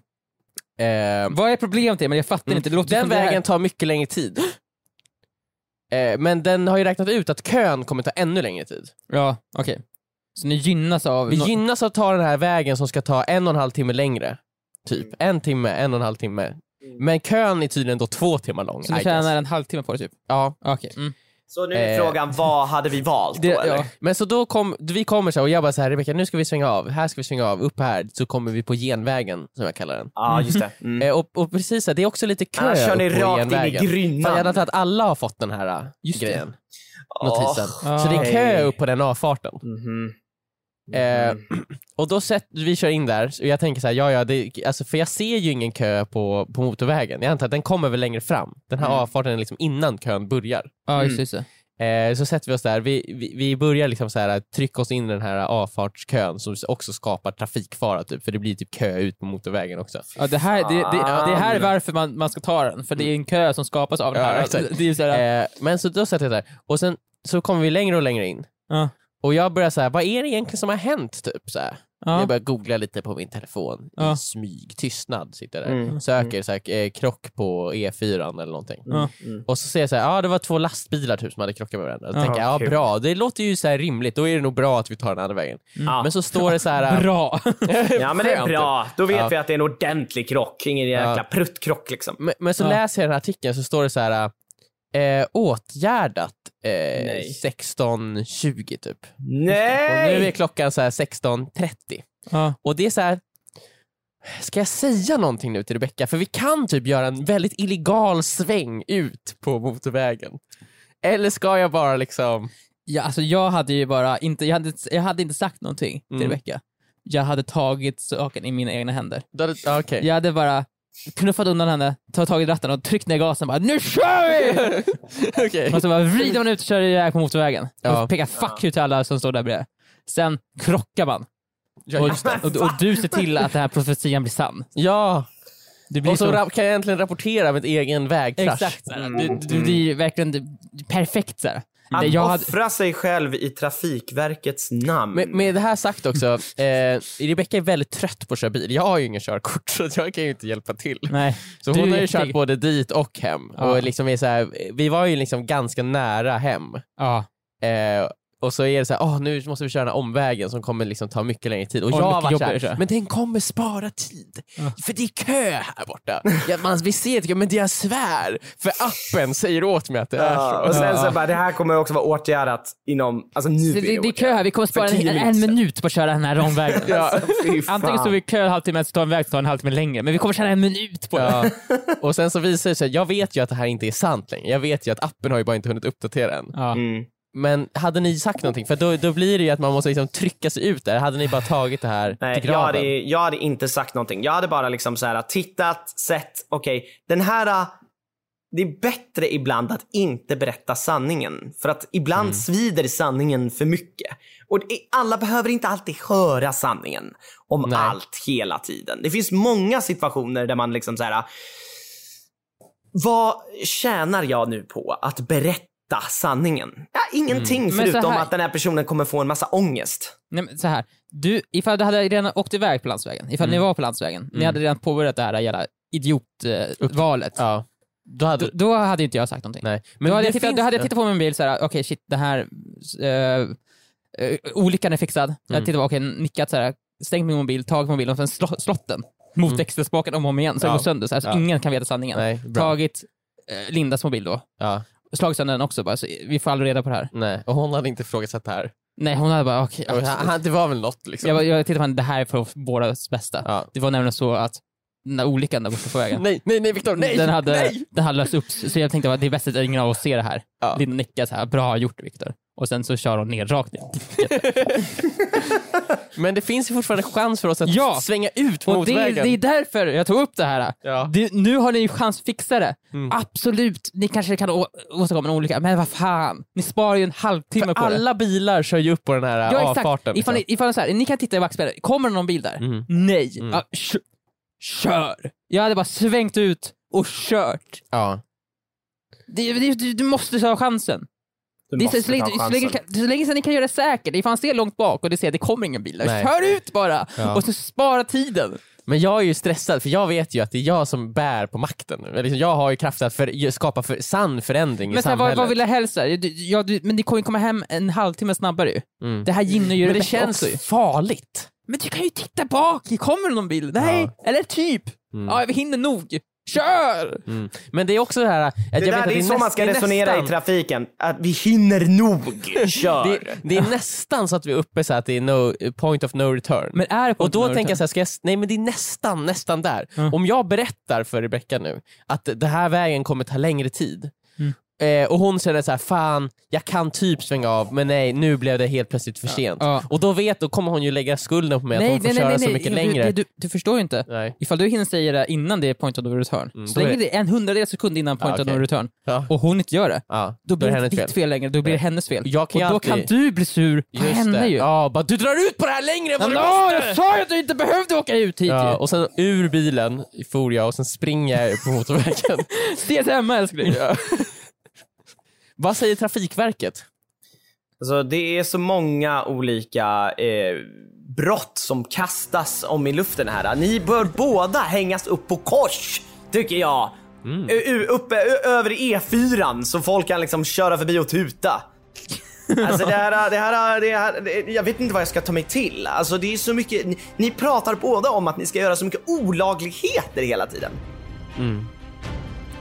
Eh, Vad är problemet? Men jag fattar inte. Det låter den det här- vägen tar mycket längre tid. Eh, men den har ju räknat ut att kön kommer ta ännu längre tid. Ja, okej. Så ni gynnas av... Vi gynnas att ta den här vägen som ska ta en och en halv timme längre. Typ en timme, en och en halv timme. Men kön är tydligen då två timmar lång. Så I guess. tjänar en halvtimme på det typ? Ja, Okej. Mm. Så nu är Eh. frågan, vad hade vi valt Det, då eller? ja. men så då kom, vi kommer så här och jag bara så här, Rebecka nu ska vi svänga av, här ska vi svänga av, upp här, så kommer vi på genvägen som jag kallar den. Ja, just det. Mm. Eh, och, och precis så här, det är också lite kö Annars kör ni upp på rakt in i genvägen. För jag antar att alla har fått den här äh, Just det. grejen, notisen. Så det är kö Hej. upp på den avfarten. Mhm. Eh, och då sett, vi kör in där, och jag tänker så här, ja ja, det, alltså, för jag ser ju ingen kö på, på motorvägen. Jag antar att den kommer väl längre fram. Den här Mm. avfarten är liksom innan kön börjar. Ja, just det, just. Eh, så sätter vi oss där, vi, vi, vi börjar liksom så här, trycka oss in i den här avfartskön som också skapar trafikfara, typ, för det blir typ kö ut på motorvägen också. Ja, det, här, det, det, Fan. det här är varför man, man ska ta den, för det är en kö som skapas av den Ja, här. exakt. Det är så här Eh, men så då sätter jag där, och sen så kommer vi längre och längre in. Ja. Och jag börjar så här, vad är det egentligen som har hänt? Typ, så här. ja. Jag börjar googla lite på min telefon Ja. i smyg, tystnad, sitter där. Mm. Söker så här, eh, krock på E4 eller någonting. Mm. Och så ser jag så här, ja det var två lastbilar typ som hade krockat med varandra. Ja. tänker jag, ja Kul. bra, det låter ju så här rimligt, då är det nog bra att vi tar den andra vägen. Ja. Men så står det så här... Bra! ja, men det är bra. Då vet Ja. vi att det är en ordentlig krock. Ingen jäkla Ja. pruttkrock liksom. Men, men så Ja. läser jag den här artikeln så står det så här eh, åtgärdat eh, Nej. 16.20 typ. Och Nej! nu är klockan så här 16.30. Ja. Och det är så här. Ska jag säga någonting nu till Rebecca? För vi kan typ göra en väldigt illegal sväng ut på motorvägen. Eller ska jag bara liksom... Ja, alltså jag hade ju bara inte, jag hade, jag hade inte sagt någonting till Mm. Rebecca. Jag hade tagit saken i mina egna händer. Hade- Okej. Jag hade bara knuffat undan henne, tagit tag i ratten och tryckt ner gasen och bara NU KÖR VI! Okej. och så bara vrider man ut och kör iväg på motorvägen. Ja. Och pekar fuck you till alla som står där bredvid. Sen krockar man. Ja, det. och, och du ser till att den här profetian blir sann. Ja, Det och så så- kan jag äntligen rapportera med ett egen vägkrasch. Exakt, såhär. du, du, du blir verkligen det- perfekt såhär. Att Jag hade, offra sig själv i Trafikverkets namn. Med, med det här sagt också, eh, Rebecca är väldigt trött på att köra bil. Jag har ju ingen körkort så jag kan ju inte hjälpa till. nej. Så hon har ju kört både dit och hem. Ja. Och liksom är så här, vi var ju liksom ganska nära hem. Ja. Eh, och så är det så här, åh nu måste vi köra den här omvägen som kommer liksom ta mycket längre tid. Och Och jag mycket var så jobbigare, så här, här. men den kommer spara tid. För det är kö här borta. ja, man, vi ser det, men det jag svär. För appen säger åt mig att det är Ja, så. och sen Ja. så bara, det här kommer också vara åtgärdat inom, alltså nu Så är det, det är åtgärdat. kö här, vi kommer spara en, en, minut på att köra den här omvägen. Ja. Fan. Antingen står vi i kö en halvtimme, så tar en väg tar en halvtimme längre. Men vi kommer tjäna en minut på det. Ja. Och sen så visar det sig, jag vet ju att det här inte är sant längre. Jag vet ju att appen har ju bara inte hunnit uppdatera än. Ja. Mm. Men hade ni sagt någonting? För då, då blir det ju att man måste liksom trycka sig ut där. Hade ni bara tagit det här Nej, till jag graven? hade, jag hade inte sagt någonting. Jag hade bara liksom så här tittat, sett, okej, den här äh, det är bättre ibland att inte berätta sanningen. För att ibland Mm. svider sanningen för mycket. Och alla behöver inte alltid höra sanningen om Nej. allt hela tiden. Det finns många situationer där man liksom så här. Vad tjänar jag nu på att berätta sanningen? Ja, ingenting Mm. Men förutom här- att den här personen kommer få en massa ångest. Nej, men så här. Du, ifall du hade redan åkt iväg på landsvägen, ifall Mm. ni var på landsvägen, ni hade redan påbörjat det här jävla idiotvalet. Ja. Då hade... Då, då hade inte jag sagt någonting. Nej. då, hade jag tittat, finns- då hade jag tittat på min bil såhär, okej shit, det här, uh, olyckan är fixad. Jag Mm. hade tittat på, okej, nickat såhär, stängt min mobil, tagit mobilen och sen slå, slått den mot Mm. växelspaken om och om igen, så Ja. den går sönder. Så, här, så Ja. ingen kan veta sanningen. Nej, bra. Tagit eh, Lindas mobil då, Ja. Slagit sönder den också bara, så vi får aldrig reda på det här. Nej. Och hon hade inte ifrågasatt det här. Nej, hon hade bara, okej, han- han- det var väl något liksom. Jag, bara- jag tittade på henne, det här är för bådas bästa. Ja. Det var nämligen så att den där olyckan där borta på vägen, Nej, nej, nej Viktor, nej! den, hade, nej! den hade löst upp så jag tänkte att det är bäst att ingen av oss ser det här. Ja. Linda nickar så här, bra gjort Viktor. Och sen så kör hon ner rakt ner. Men det finns ju fortfarande chans för oss att Ja. svänga ut Och mot det, vägen. det är därför jag tog upp det här. Ja. Det, nu har ni ju chans att fixa det. Mm. Absolut, ni kanske kan å- åstadkomma en olycka, men vad fan. Ni sparar ju en halvtimme För på det. alla bilar kör ju upp på den här Ja, exakt. avfarten. Ifall ni, ifall ni, så här, ni kan titta i backspegeln, kommer det någon bil där? Mm. Nej. Mm. Kö- kör! Jag hade bara svängt ut och kört. Ja. Det, det, du, du måste ta chansen. Du Det är så, länge, så, länge, chansen. så länge sen ni kan göra det säkert, ifall man ser långt bak och det ser att det kommer ingen bil Nej. kör ut bara! Ja. Och så spara tiden. Men jag är ju stressad för jag vet ju att det är jag som bär på makten. Liksom, Jag har ju kraft att för, skapa för, sann förändring i Men här, samhället. vad, vad vill jag hälsa? Du, ja, du, men ni kommer ju komma hem en halvtimme snabbare ju. Mm. Det här gynnar ju Men det Rebecca känns också farligt. Men du kan ju titta bak, kommer det någon bil? Nej, eller typ. Mm. Ja, vi hinner nog. Kör! Mm. Men det är också det här... Att jag Det, där, att det är så man ska resonera nästan- i trafiken. Att vi hinner nog. Kör. Det, det är nästan så att vi är uppe så att det är no, point of no return. Men är det på och då no tänker jag return? så här, ska jag, nej men det är nästan, nästan där. Mm. Om jag berättar för Rebecca nu att det här vägen kommer ta längre tid Mm. Eh, och hon känner så här, fan jag kan typ svänga av men nej nu blev det helt plötsligt för sent. Ja. Och då vet, då kommer hon ju lägga skulden på mig att hon får köra så mycket längre. Du, du, du förstår ju inte. Nej. Ifall du hinner säga det innan det är point of no return, Mm, så länge det- det är en hundradels sekund innan point Ja, of no return, Ja. och hon inte gör det, Ja, då blir det inte ditt fel längre, då blir det Nej. hennes fel. Och då alltid- kan du bli sur på Just henne det. ju. Ja, bara, du drar ut på det här längre än vad du Ja, måste! jag sa ju att du inte behövde åka ut hit Ja, ju. och sen ur bilen for jag och sen springer jag på motorvägen. Ses hemma älskling. Vad säger Trafikverket? Alltså, det är så många olika eh, brott som kastas om i luften här. Ni bör båda hängas upp på kors, tycker jag. Mm. U- uppe över E4 så folk kan liksom köra förbi och tuta. Alltså det här, det här, det här, jag vet inte vad jag ska ta mig till. Alltså det är så mycket, ni, ni pratar båda om att ni ska göra så mycket olagligheter hela tiden.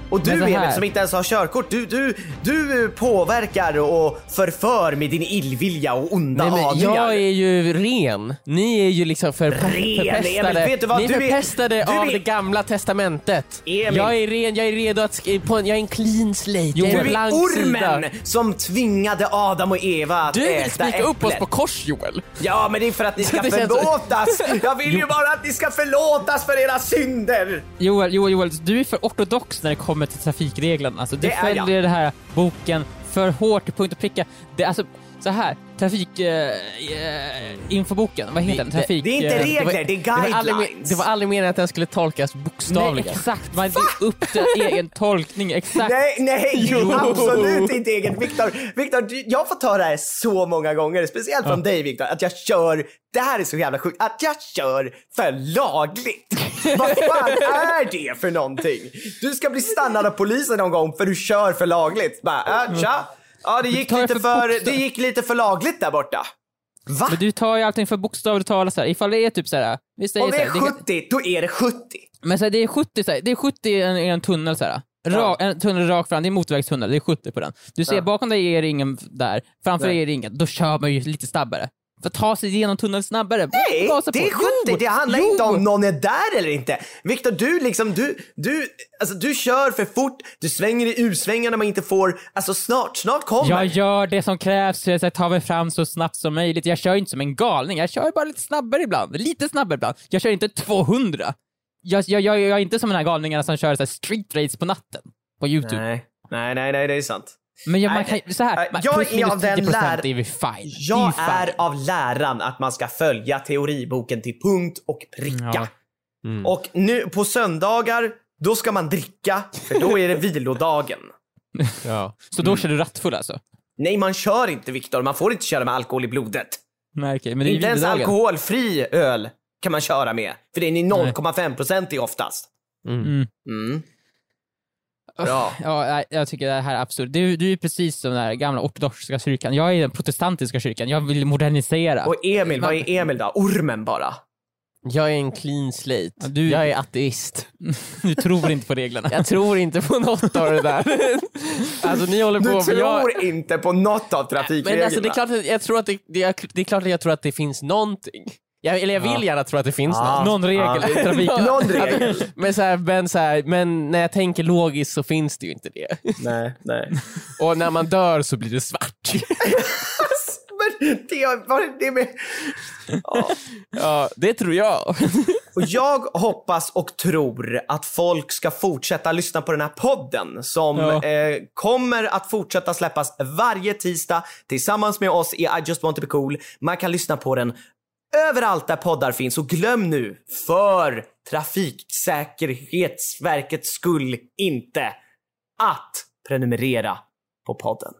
Och du Emil som inte ens har körkort, du, du, du påverkar och förför med din illvilja och onda Nej, men aningar. jag är ju ren. Ni är ju liksom för, Ren, Emil, förpestade. vet du vad? Ni är Du är- förpestade du av är- det gamla testamentet. Emil. Jag är ren, jag är redo att på en, jag är en clean slate. är Du är ormen sida. som tvingade Adam och Eva att Du vill äta spika upp oss på kors Joel. Ja, men det är för att ni ska förlåtas. Jag vill ju bara att ni ska förlåtas för era synder. Joel, Joel, Joel, du är för ortodox när det kommer till trafikreglerna. Alltså, du Det följer det här boken för hårt till punkt och pricka. Det, alltså, så här, trafik... Eh, eh, infoboken, vad heter den? Trafik... Det är inte eh, regler, var- det är Det var, aldrig, guidelines. det var aldrig meningen att den skulle tolkas Nej, bokstavligen. exakt. Man ger upp till egen tolkning, exakt. Nej, nej, Jo. absolut inte eget. Viktor, Viktor, jag har fått höra det här så många gånger, speciellt från dig Viktor, att jag kör, det här är så jävla sjukt, att jag kör för lagligt. Vad fan är det för någonting? Du ska bli stannad av polisen någon gång för du kör för lagligt. Bara, äh, tja. Ja, det gick, det lite för för, det gick lite för lagligt där borta. Va? Men du tar ju allting för bokstavligt talat så här. Ifall det är typ så här, vi säger Om det så är här, det kan- 70, då är det 70. Men så här, det är 70, så här, det är 70 i en, i en tunnel så här. Ra, En tunnel rakt fram, det är motorvägstunnel, det är 70 på den. Du ser Ja. bakom dig är det ingen där, framför dig är det ingen. Då kör man ju lite snabbare. För att ta sig igenom tunneln snabbare. Nej, Gasa det på. är 70. Jo, det handlar jo. inte om någon är där eller inte. Viktor, du liksom, du, du, alltså du kör för fort, du svänger i U-svängar när man inte får, alltså snart, snart kommer. Jag gör det som krävs för att ta mig fram så snabbt som möjligt. Jag kör inte som en galning, jag kör bara lite snabbare ibland. Lite snabbare ibland. Jag kör inte 200. Jag, jag, jag, jag är inte som den här galningarna som kör så street race på natten på YouTube. Nej, nej, nej, nej, det är sant. Men jag, man kan, så här, man, jag är av den 10% lär- är vi fine. Jag är av läran att man ska följa teoriboken till punkt och pricka. Ja. Mm. Och nu på söndagar, då ska man dricka, för då är det vilodagen. Ja. Så då kör du rattfull alltså? Nej, man kör inte Viktor, man får inte köra med alkohol i blodet. Nej, okej, men det är Inte ens alkoholfri öl kan man köra med. För den är 0,5% i oftast. Mm. Bra. Ja, jag tycker det här är absurt. Du, du är precis som den här gamla ortodoxa kyrkan. Jag är den protestantiska kyrkan. Jag vill modernisera. Och Emil, vad är Emil då? Ormen bara. Jag är en clean slate. Ja, du- Jag är ateist. Du tror inte på reglerna. Jag tror inte på något av det där. alltså ni håller Du på tror jag... inte på något av trafikreglerna. Men alltså det är klart att jag tror att det, det, är, det är klart att jag tror att det finns någonting. Jag, eller jag vill Ja. gärna tro att det finns Ja. något. Någon regel i trafiken. Någon regel. Men, så här, men, så här, men när jag tänker logiskt så finns det ju inte det. Nej, nej. Och när man dör så blir det svart. Men det, var det med... Ja. ja, det tror jag. Och jag hoppas och tror att folk ska fortsätta lyssna på den här podden som Ja. eh, kommer att fortsätta släppas varje tisdag tillsammans med oss i I just want to be cool. Man kan lyssna på den överallt där poddar finns och glöm nu för Trafiksäkerhetsverkets skull inte att prenumerera på podden.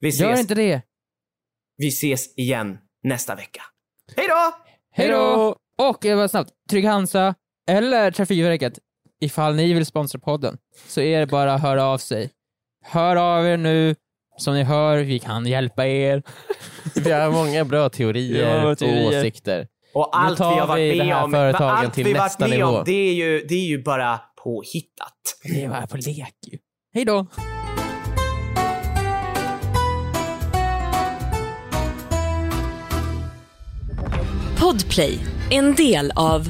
Vi Gör ses, inte det. vi ses igen nästa vecka. Hej då! Hej då! Och eh, snabbt, Trygg Hansa eller Trafikverket, ifall ni vill sponsra podden, så är det bara att höra av sig. Hör av er nu. Som ni hör, vi kan hjälpa er. Vi har många bra teorier Ja, och teorier. åsikter. Och allt vi har varit med här om, allt vi varit med nivå. om, det är ju, det är ju bara påhittat. Det är bara på lek ju. Hej då! Podplay, en del av